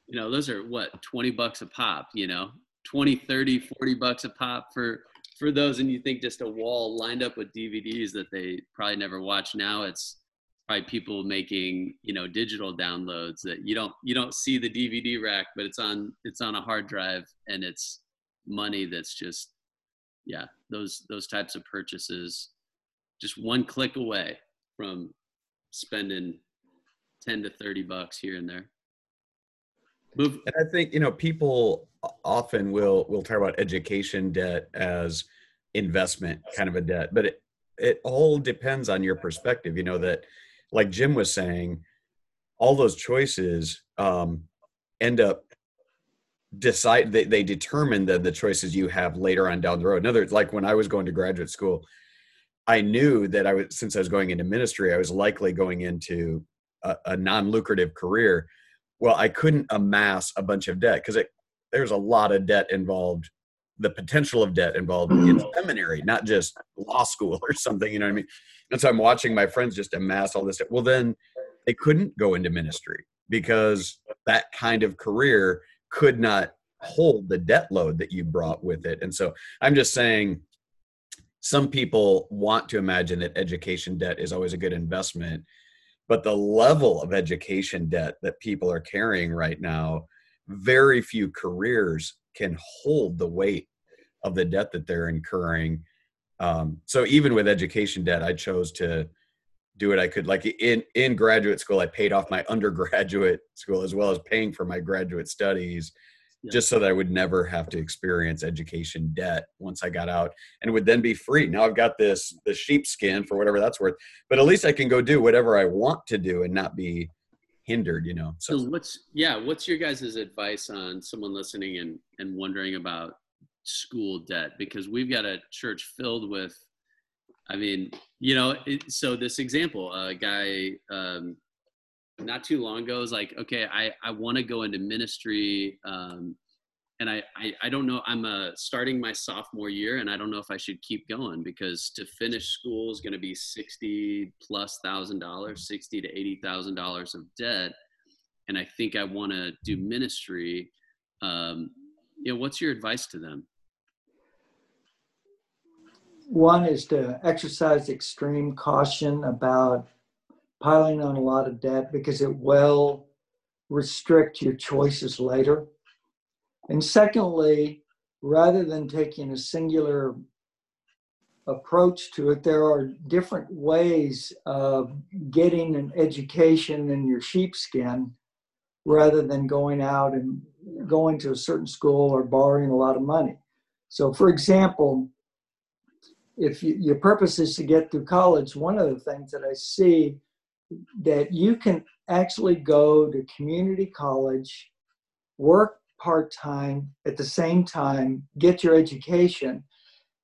You know, those are what 20 bucks a pop. You know, 20, 30, 40 bucks a pop for for those and you think just a wall lined up with DVDs that they probably never watch now, it's probably people making you know digital downloads that you don't you don't see the DVD rack, but it's on it's on a hard drive and it's money that's just yeah those those types of purchases just one click away from spending 10 to 30 bucks here and there Move. And I think you know people often will will talk about education debt as investment kind of a debt, but it it all depends on your perspective. You know that, like Jim was saying, all those choices um, end up decide they, they determine the the choices you have later on down the road. In other words, like when I was going to graduate school, I knew that I was since I was going into ministry, I was likely going into a, a non-lucrative career well i couldn't amass a bunch of debt because there's a lot of debt involved the potential of debt involved in mm. seminary not just law school or something you know what i mean and so i'm watching my friends just amass all this debt. well then they couldn't go into ministry because that kind of career could not hold the debt load that you brought with it. And so I'm just saying some people want to imagine that education debt is always a good investment, but the level of education debt that people are carrying right now, very few careers can hold the weight of the debt that they're incurring. Um, so even with education debt, I chose to do what I could. Like in in graduate school, I paid off my undergraduate school as well as paying for my graduate studies, yeah. just so that I would never have to experience education debt once I got out, and would then be free. Now I've got this the sheepskin for whatever that's worth, but at least I can go do whatever I want to do and not be hindered. You know. So, so what's yeah? What's your guys' advice on someone listening and and wondering about school debt because we've got a church filled with I mean, you know, it, so this example, a guy um, not too long ago was like, okay, I, I want to go into ministry. Um, and I, I, I, don't know, I'm uh, starting my sophomore year and I don't know if I should keep going because to finish school is going to be 60 plus thousand dollars, 60 to $80,000 of debt. And I think I want to do ministry. Um, you know, what's your advice to them? One is to exercise extreme caution about piling on a lot of debt because it will restrict your choices later. And secondly, rather than taking a singular approach to it, there are different ways of getting an education in your sheepskin rather than going out and going to a certain school or borrowing a lot of money. So, for example, if you, your purpose is to get through college, one of the things that I see that you can actually go to community college, work part time at the same time, get your education.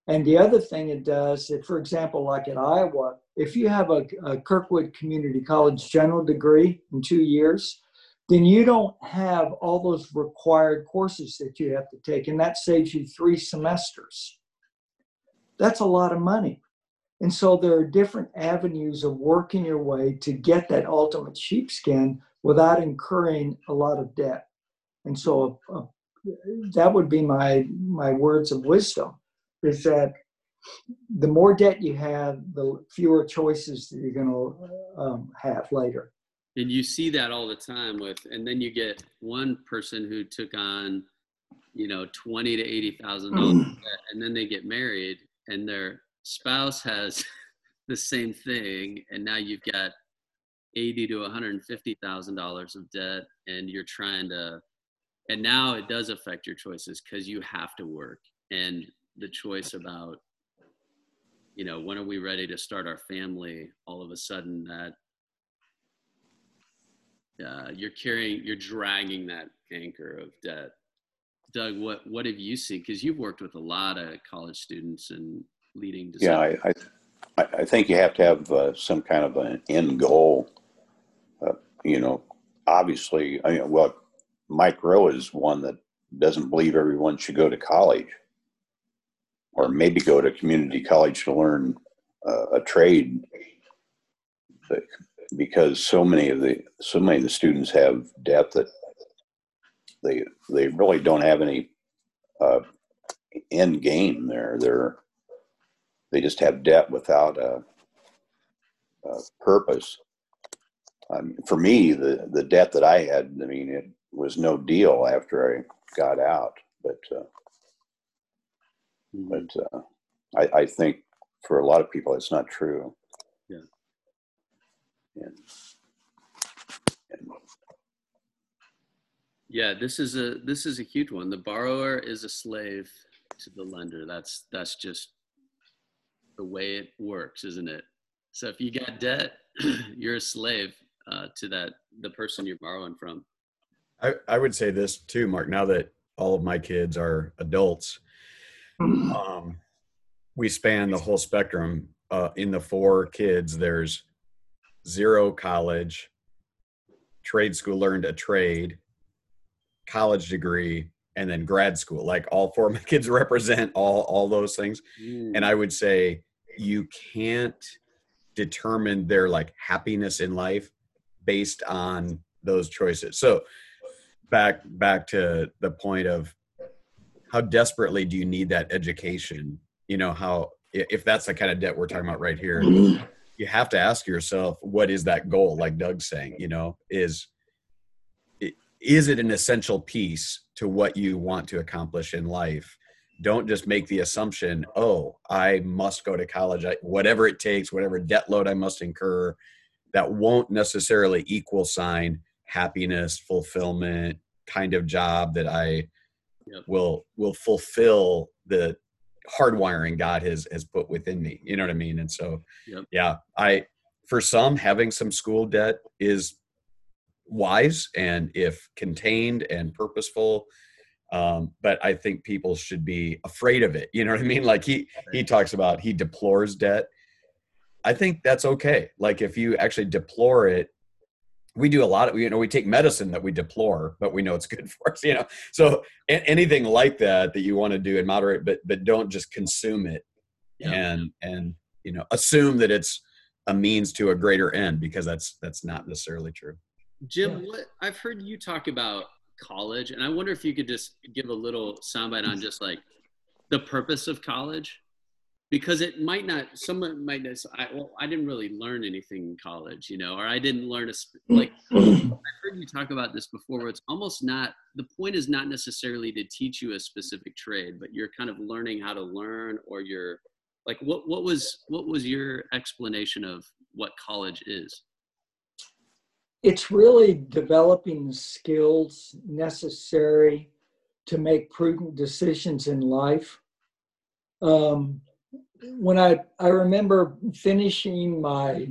And the other thing it does, that for example, like at Iowa, if you have a, a Kirkwood Community College general degree in two years, then you don't have all those required courses that you have to take, and that saves you three semesters. That's a lot of money. And so there are different avenues of working your way to get that ultimate sheepskin without incurring a lot of debt. And so uh, that would be my my words of wisdom is that the more debt you have, the fewer choices that you're going to um, have later. And you see that all the time with, and then you get one person who took on, you know, twenty to eighty thousand dollars, and then they get married, and their spouse has the same thing and now you've got 80 to 150 thousand dollars of debt and you're trying to and now it does affect your choices because you have to work and the choice about you know when are we ready to start our family all of a sudden that uh, you're carrying you're dragging that anchor of debt Doug, what what have you seen? Because you've worked with a lot of college students and leading. Yeah, I, I, I think you have to have uh, some kind of an end goal. Uh, you know, obviously, I mean, well, Mike Rowe is one that doesn't believe everyone should go to college, or maybe go to community college to learn uh, a trade. Because so many of the so many of the students have debt that they they really don't have any uh, end game there. They're they just have debt without a, a purpose. Um, for me, the the debt that I had, I mean, it was no deal after I got out. But uh, mm-hmm. but uh, I, I think for a lot of people, it's not true. Yeah. And, and yeah, this is a this is a huge one. The borrower is a slave to the lender. That's that's just the way it works, isn't it? So if you got debt, you're a slave uh, to that the person you're borrowing from. I, I would say this too, Mark. Now that all of my kids are adults, um, we span the whole spectrum. Uh, in the four kids, there's zero college, trade school, learned a trade, college degree and then grad school like all four of my kids represent all all those things mm. and i would say you can't determine their like happiness in life based on those choices. So back back to the point of how desperately do you need that education? You know how if that's the kind of debt we're talking about right here mm-hmm. you have to ask yourself what is that goal? Like doug's saying you know is is it an essential piece to what you want to accomplish in life don't just make the assumption oh i must go to college I, whatever it takes whatever debt load i must incur that won't necessarily equal sign happiness fulfillment kind of job that i yep. will will fulfill the hardwiring god has has put within me you know what i mean and so yep. yeah i for some having some school debt is wise and if contained and purposeful um, but I think people should be afraid of it. You know what I mean? Like he he talks about he deplores debt. I think that's okay. Like if you actually deplore it, we do a lot of you know we take medicine that we deplore, but we know it's good for us. You know, so anything like that that you want to do and moderate, but but don't just consume it yeah. and and you know assume that it's a means to a greater end because that's that's not necessarily true. Jim, what I've heard you talk about college, and I wonder if you could just give a little soundbite on just like the purpose of college, because it might not. Someone might not. I, well, I didn't really learn anything in college, you know, or I didn't learn a like. I've heard you talk about this before, where it's almost not. The point is not necessarily to teach you a specific trade, but you're kind of learning how to learn, or you're like, what what was what was your explanation of what college is? It's really developing the skills necessary to make prudent decisions in life. Um, when I I remember finishing my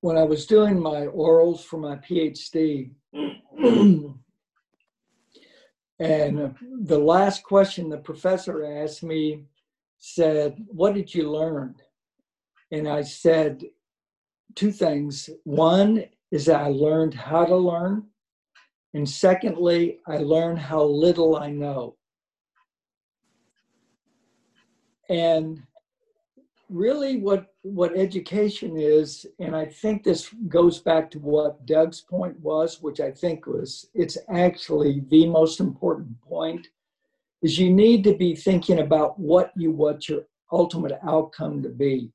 when I was doing my orals for my PhD, and the last question the professor asked me said, "What did you learn?" And I said, two things. One is that I learned how to learn. And secondly, I learned how little I know. And really what what education is and i think this goes back to what doug's point was which i think was it's actually the most important point is you need to be thinking about what you want your ultimate outcome to be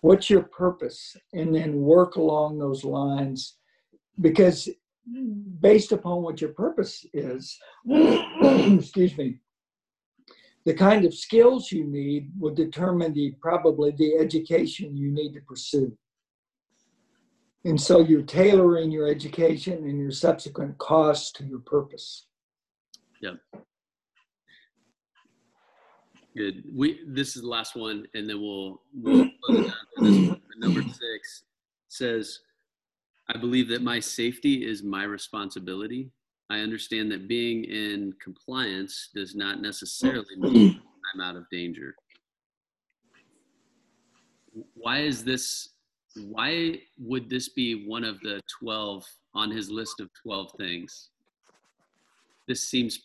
what's your purpose? And then work along those lines because based upon what your purpose is excuse me the kind of skills you need will determine the probably the education you need to pursue. And so you're tailoring your education and your subsequent costs to your purpose. Yep Good. We this is the last one, and then we'll, we'll close down. Number six says, "I believe that my safety is my responsibility. I understand that being in compliance does not necessarily mean I'm out of danger." Why is this? Why would this be one of the twelve on his list of twelve things? This seems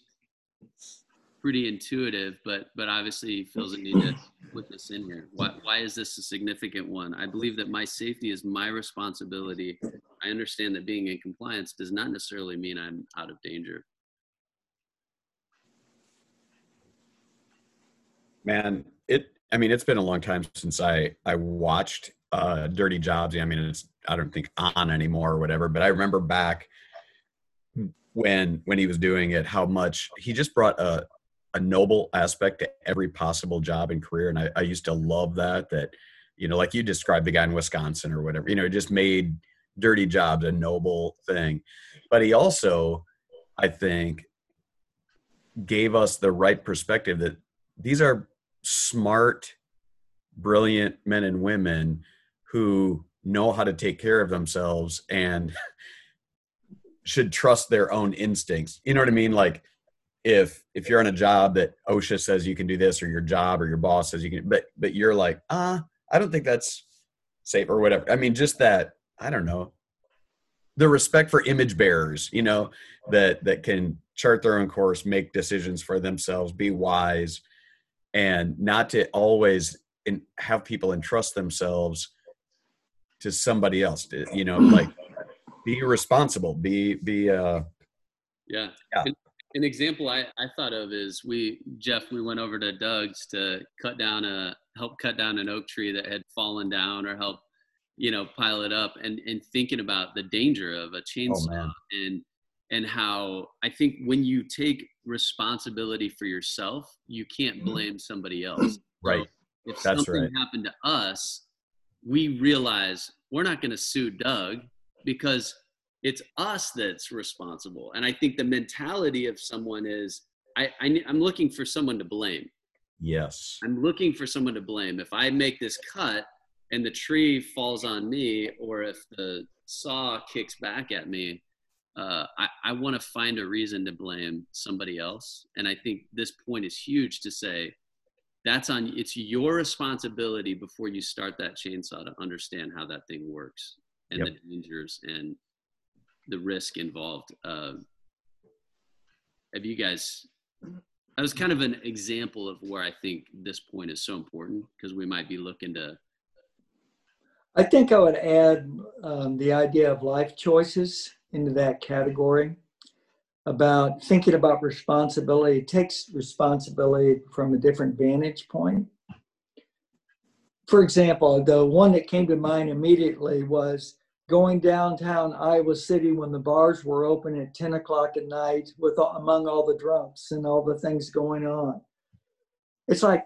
pretty intuitive, but but obviously feels a need to put this in here. Why why is this a significant one? I believe that my safety is my responsibility. I understand that being in compliance does not necessarily mean I'm out of danger. Man, it I mean it's been a long time since I I watched uh Dirty Jobs. I mean it's I don't think on anymore or whatever, but I remember back when when he was doing it how much he just brought a a noble aspect to every possible job and career. And I, I used to love that, that, you know, like you described the guy in Wisconsin or whatever, you know, just made dirty jobs a noble thing. But he also, I think, gave us the right perspective that these are smart, brilliant men and women who know how to take care of themselves and should trust their own instincts. You know what I mean? Like, if if you're on a job that OSHA says you can do this or your job or your boss says you can but but you're like, ah, uh, I don't think that's safe or whatever. I mean, just that, I don't know. The respect for image bearers, you know, that that can chart their own course, make decisions for themselves, be wise, and not to always in, have people entrust themselves to somebody else. To, you know, like be responsible, be be uh yeah. yeah an example I, I thought of is we Jeff we went over to Doug's to cut down a help cut down an oak tree that had fallen down or help you know pile it up and and thinking about the danger of a chainsaw oh, and and how I think when you take responsibility for yourself you can't mm-hmm. blame somebody else right so if That's something right. happened to us we realize we're not going to sue Doug because it's us that's responsible. And I think the mentality of someone is I, I I'm looking for someone to blame. Yes. I'm looking for someone to blame. If I make this cut and the tree falls on me, or if the saw kicks back at me, uh, I, I want to find a reason to blame somebody else. And I think this point is huge to say that's on it's your responsibility before you start that chainsaw to understand how that thing works and yep. the dangers and the risk involved. Uh, have you guys? That was kind of an example of where I think this point is so important because we might be looking to. I think I would add um, the idea of life choices into that category about thinking about responsibility. It takes responsibility from a different vantage point. For example, the one that came to mind immediately was going downtown Iowa City when the bars were open at 10 o'clock at night with among all the drunks and all the things going on. It's like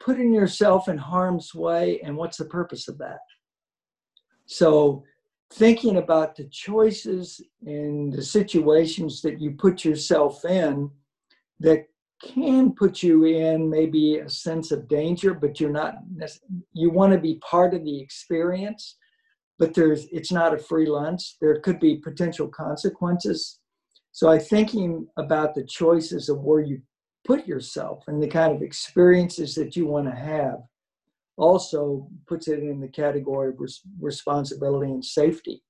putting yourself in harm's way, and what's the purpose of that? So, thinking about the choices and the situations that you put yourself in that can put you in maybe a sense of danger, but you're not, you want to be part of the experience but there's it's not a free lunch. There could be potential consequences. So I thinking about the choices of where you put yourself and the kind of experiences that you want to have also puts it in the category of res- responsibility and safety.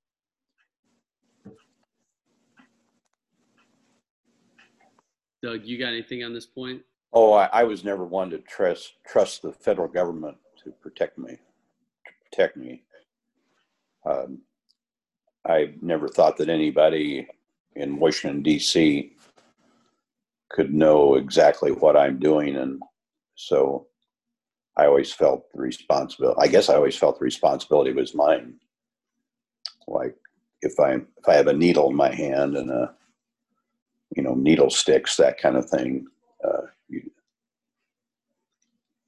Doug, you got anything on this point? Oh, I, I was never one to trust trust the federal government to protect me. To protect me, um, I never thought that anybody in Washington, D.C. could know exactly what I'm doing. And so I always felt the responsibility. I guess I always felt the responsibility was mine. Like if I if I have a needle in my hand and a you know needle sticks that kind of thing, uh, you,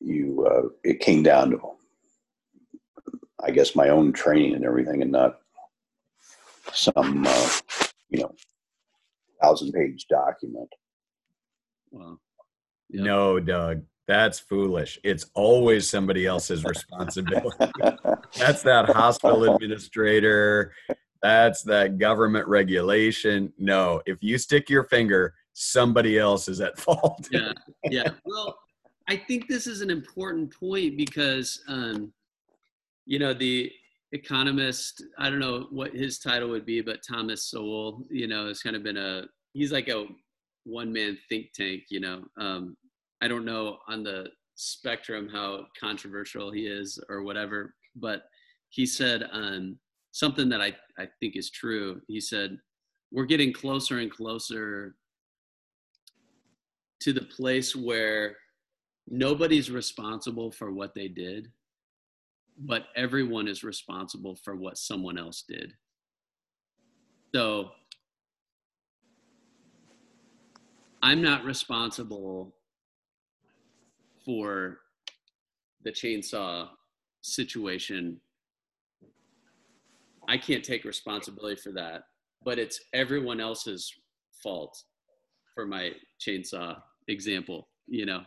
you uh, it came down to I guess my own training and everything, and not some uh, you know thousand page document. Wow. Yep. No, Doug, that's foolish. It's always somebody else's responsibility. that's that hospital administrator. That's that government regulation. No, if you stick your finger, somebody else is at fault. yeah, yeah. Well, I think this is an important point because um, you know the economist i don't know what his title would be but thomas sowell you know has kind of been a he's like a one man think tank you know. Um, i don't know on the spectrum how controversial he is or whatever but he said um, something that I, I think is true. He said we're getting closer and closer to the place where nobody's responsible for what they did but everyone is responsible for what someone else did. So I'm not responsible for the chainsaw situation. I can't take responsibility for that, but it's everyone else's fault for my chainsaw example. You know,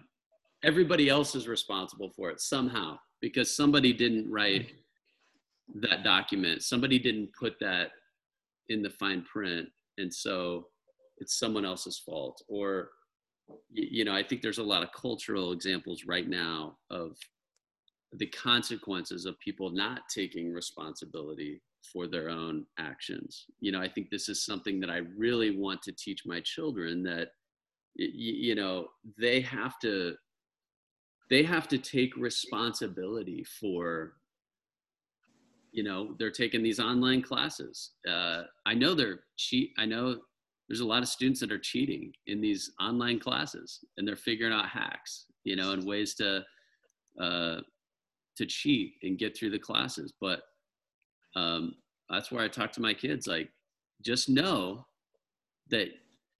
everybody else is responsible for it somehow because somebody didn't write that document. Somebody didn't put that in the fine print and so it's someone else's fault. Or you know i think there's a lot of cultural examples right now of the consequences of people not taking responsibility for their own actions. You know i think this is something that i really want to teach my children that you know they have to they have to take responsibility for you know they're taking these online classes. Uh, i know they're cheap i know there's a lot of students that are cheating in these online classes and they're figuring out hacks you know and ways to uh, to cheat and get through the classes. But um, that's where i talk to my kids like just know that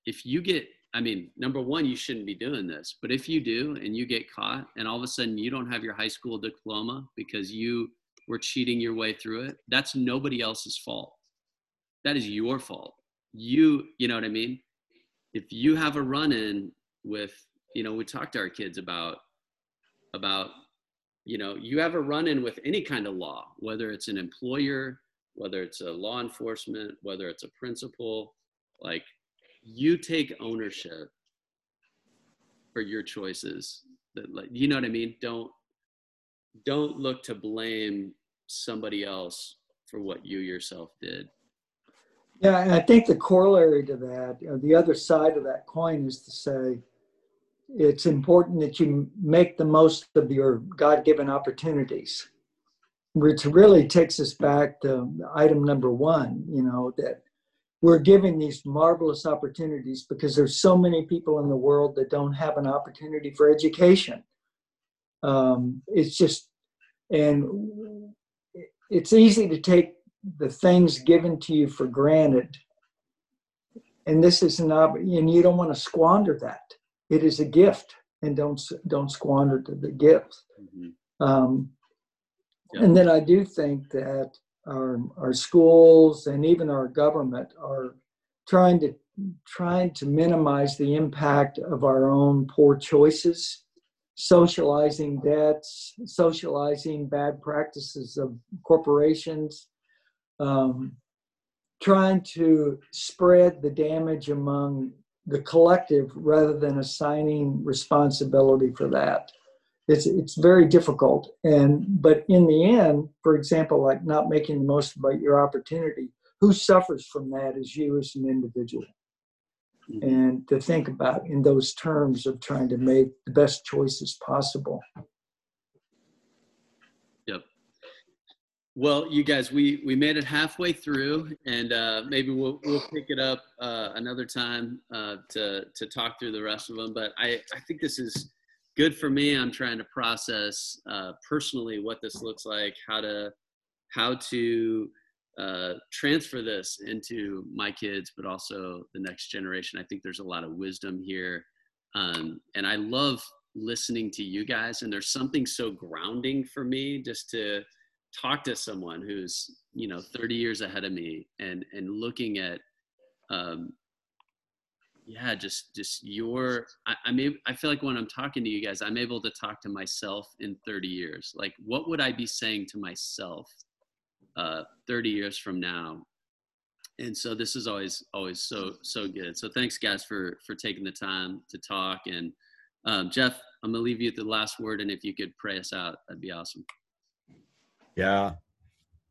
if you get i mean number one you shouldn't be doing this but if you do and you get caught and all of a sudden you don't have your high school diploma because you were cheating your way through it that's nobody else's fault. That is your fault. You you know what i mean? If you have a run in with you know we talk to our kids about about you know you have a run in with any kind of law whether it's an employer whether it's a law enforcement whether it's a principal like you take ownership for your choices that like you know what i mean? Don't don't look to blame somebody else for what you yourself did. Yeah, and I think the corollary to that, or the other side of that coin, is to say it's important that you make the most of your God given opportunities, which really takes us back to item number one, you know, that we're given these marvelous opportunities because there's so many people in the world that don't have an opportunity for education. Um, it's just, and it's easy to take the things given to you for granted. And this is an op- and you don't want to squander that. It is a gift, and don't don't squander the, gift. Mhm. Um, Yeah. And then I do think that our our schools and even our government are trying to trying to minimize the impact of our own poor choices, socializing debts, socializing bad practices of corporations, um, trying to spread the damage among the collective rather than assigning responsibility for that it's it's very difficult and but in the end for example like not making the most about your opportunity who suffers from that is you as an individual Mhm. and to think about in those terms of trying to make the best choices possible Yep. Well, you guys, we we made it halfway through, and uh, maybe we'll we'll pick it up uh, another time uh, to to talk through the rest of them. But I I think this is good for me. I'm trying to process uh, personally what this looks like, how to how to uh, transfer this into my kids, but also the next generation. I think there's a lot of wisdom here, um, and I love listening to you guys. And there's something so grounding for me just to talk to someone who's you know 30 years ahead of me and and looking at um yeah just just your I, i'm able, i feel like when i'm talking to you guys i'm able to talk to myself in 30 years. Like what would i be saying to myself uh 30 years from now? And so this is always always so so good. So thanks guys for for taking the time to talk. And um, jeff i'm gonna leave you the last word and if you could pray us out that'd be awesome. Yeah.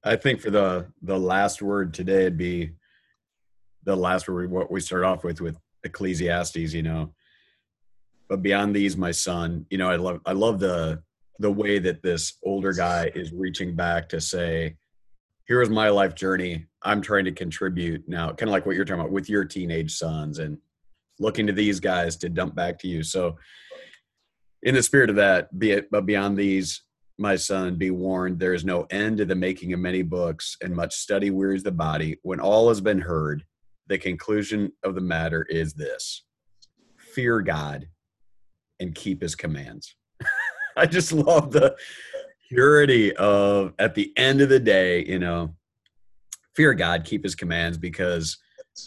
I think for the the last word today it'd be the last word what we start off with with Ecclesiastes, you know. But beyond these, my son, you know, I love I love the the way that this older guy is reaching back to say, here's my life journey. I'm trying to contribute now, kind of like what you're talking about with your teenage sons and looking to these guys to dump back to you. So in the spirit of that, be it but beyond these, my son, be warned, there is no end to the making of many books, and much study wearies the body. When all has been heard, the conclusion of the matter is this fear God and keep his commands. I just love the purity of, at the end of the day, you know, fear God, keep his commands, because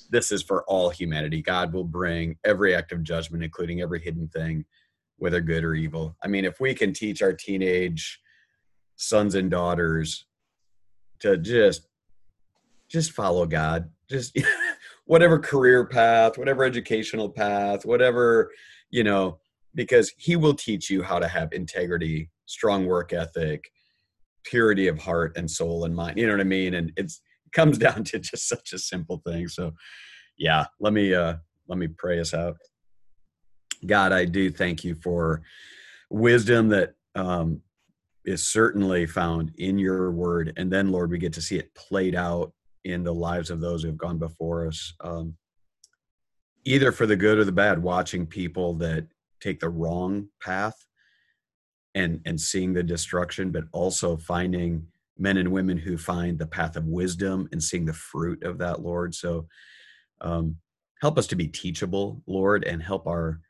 this is for all humanity. God will bring every act of judgment, including every hidden thing whether good or evil. I mean, if we can teach our teenage sons and daughters to just just follow God, just whatever career path, whatever educational path, whatever, you know, because he will teach you how to have integrity, strong work ethic, purity of heart and soul and mind. You know what I mean? And it's it comes down to just such a simple thing. So yeah, let me uh let me pray us out. God, I do thank you for wisdom that um, is certainly found in your word. And then, Lord, we get to see it played out in the lives of those who have gone before us. Um, either for the good or the bad, watching people that take the wrong path and and seeing the destruction, but also finding men and women who find the path of wisdom and seeing the fruit of that, Lord. So um, help us to be teachable, Lord, and help our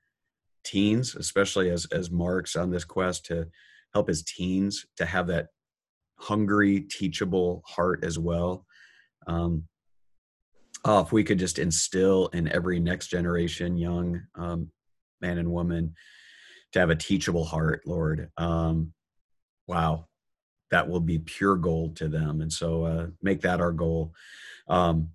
teens, especially as as Mark's on this quest to help his teens to have that hungry, teachable heart as well. Um, oh, if we could just instill in every next generation, young um, man and woman, to have a teachable heart, Lord. Um, wow, that will be pure gold to them. And so uh, make that our goal. Um,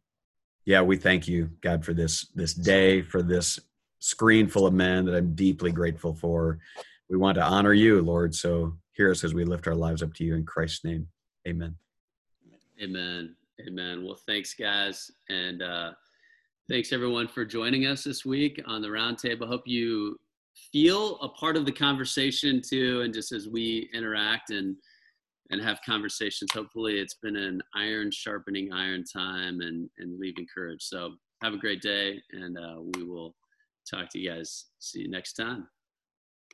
yeah, we thank you, God, for this this day, for this screen full of men that I'm deeply grateful for. We want to honor you, Lord. So hear us as we lift our lives up to you in Christ's name. Amen. Amen. Amen. Well, thanks, guys. And uh, thanks, everyone, for joining us this week on the roundtable. Hope you feel a part of the conversation too. And just as we interact and and have conversations, hopefully it's been an iron sharpening iron time and, and leave encouraged. So have a great day and uh, we will talk to you guys. See you next time.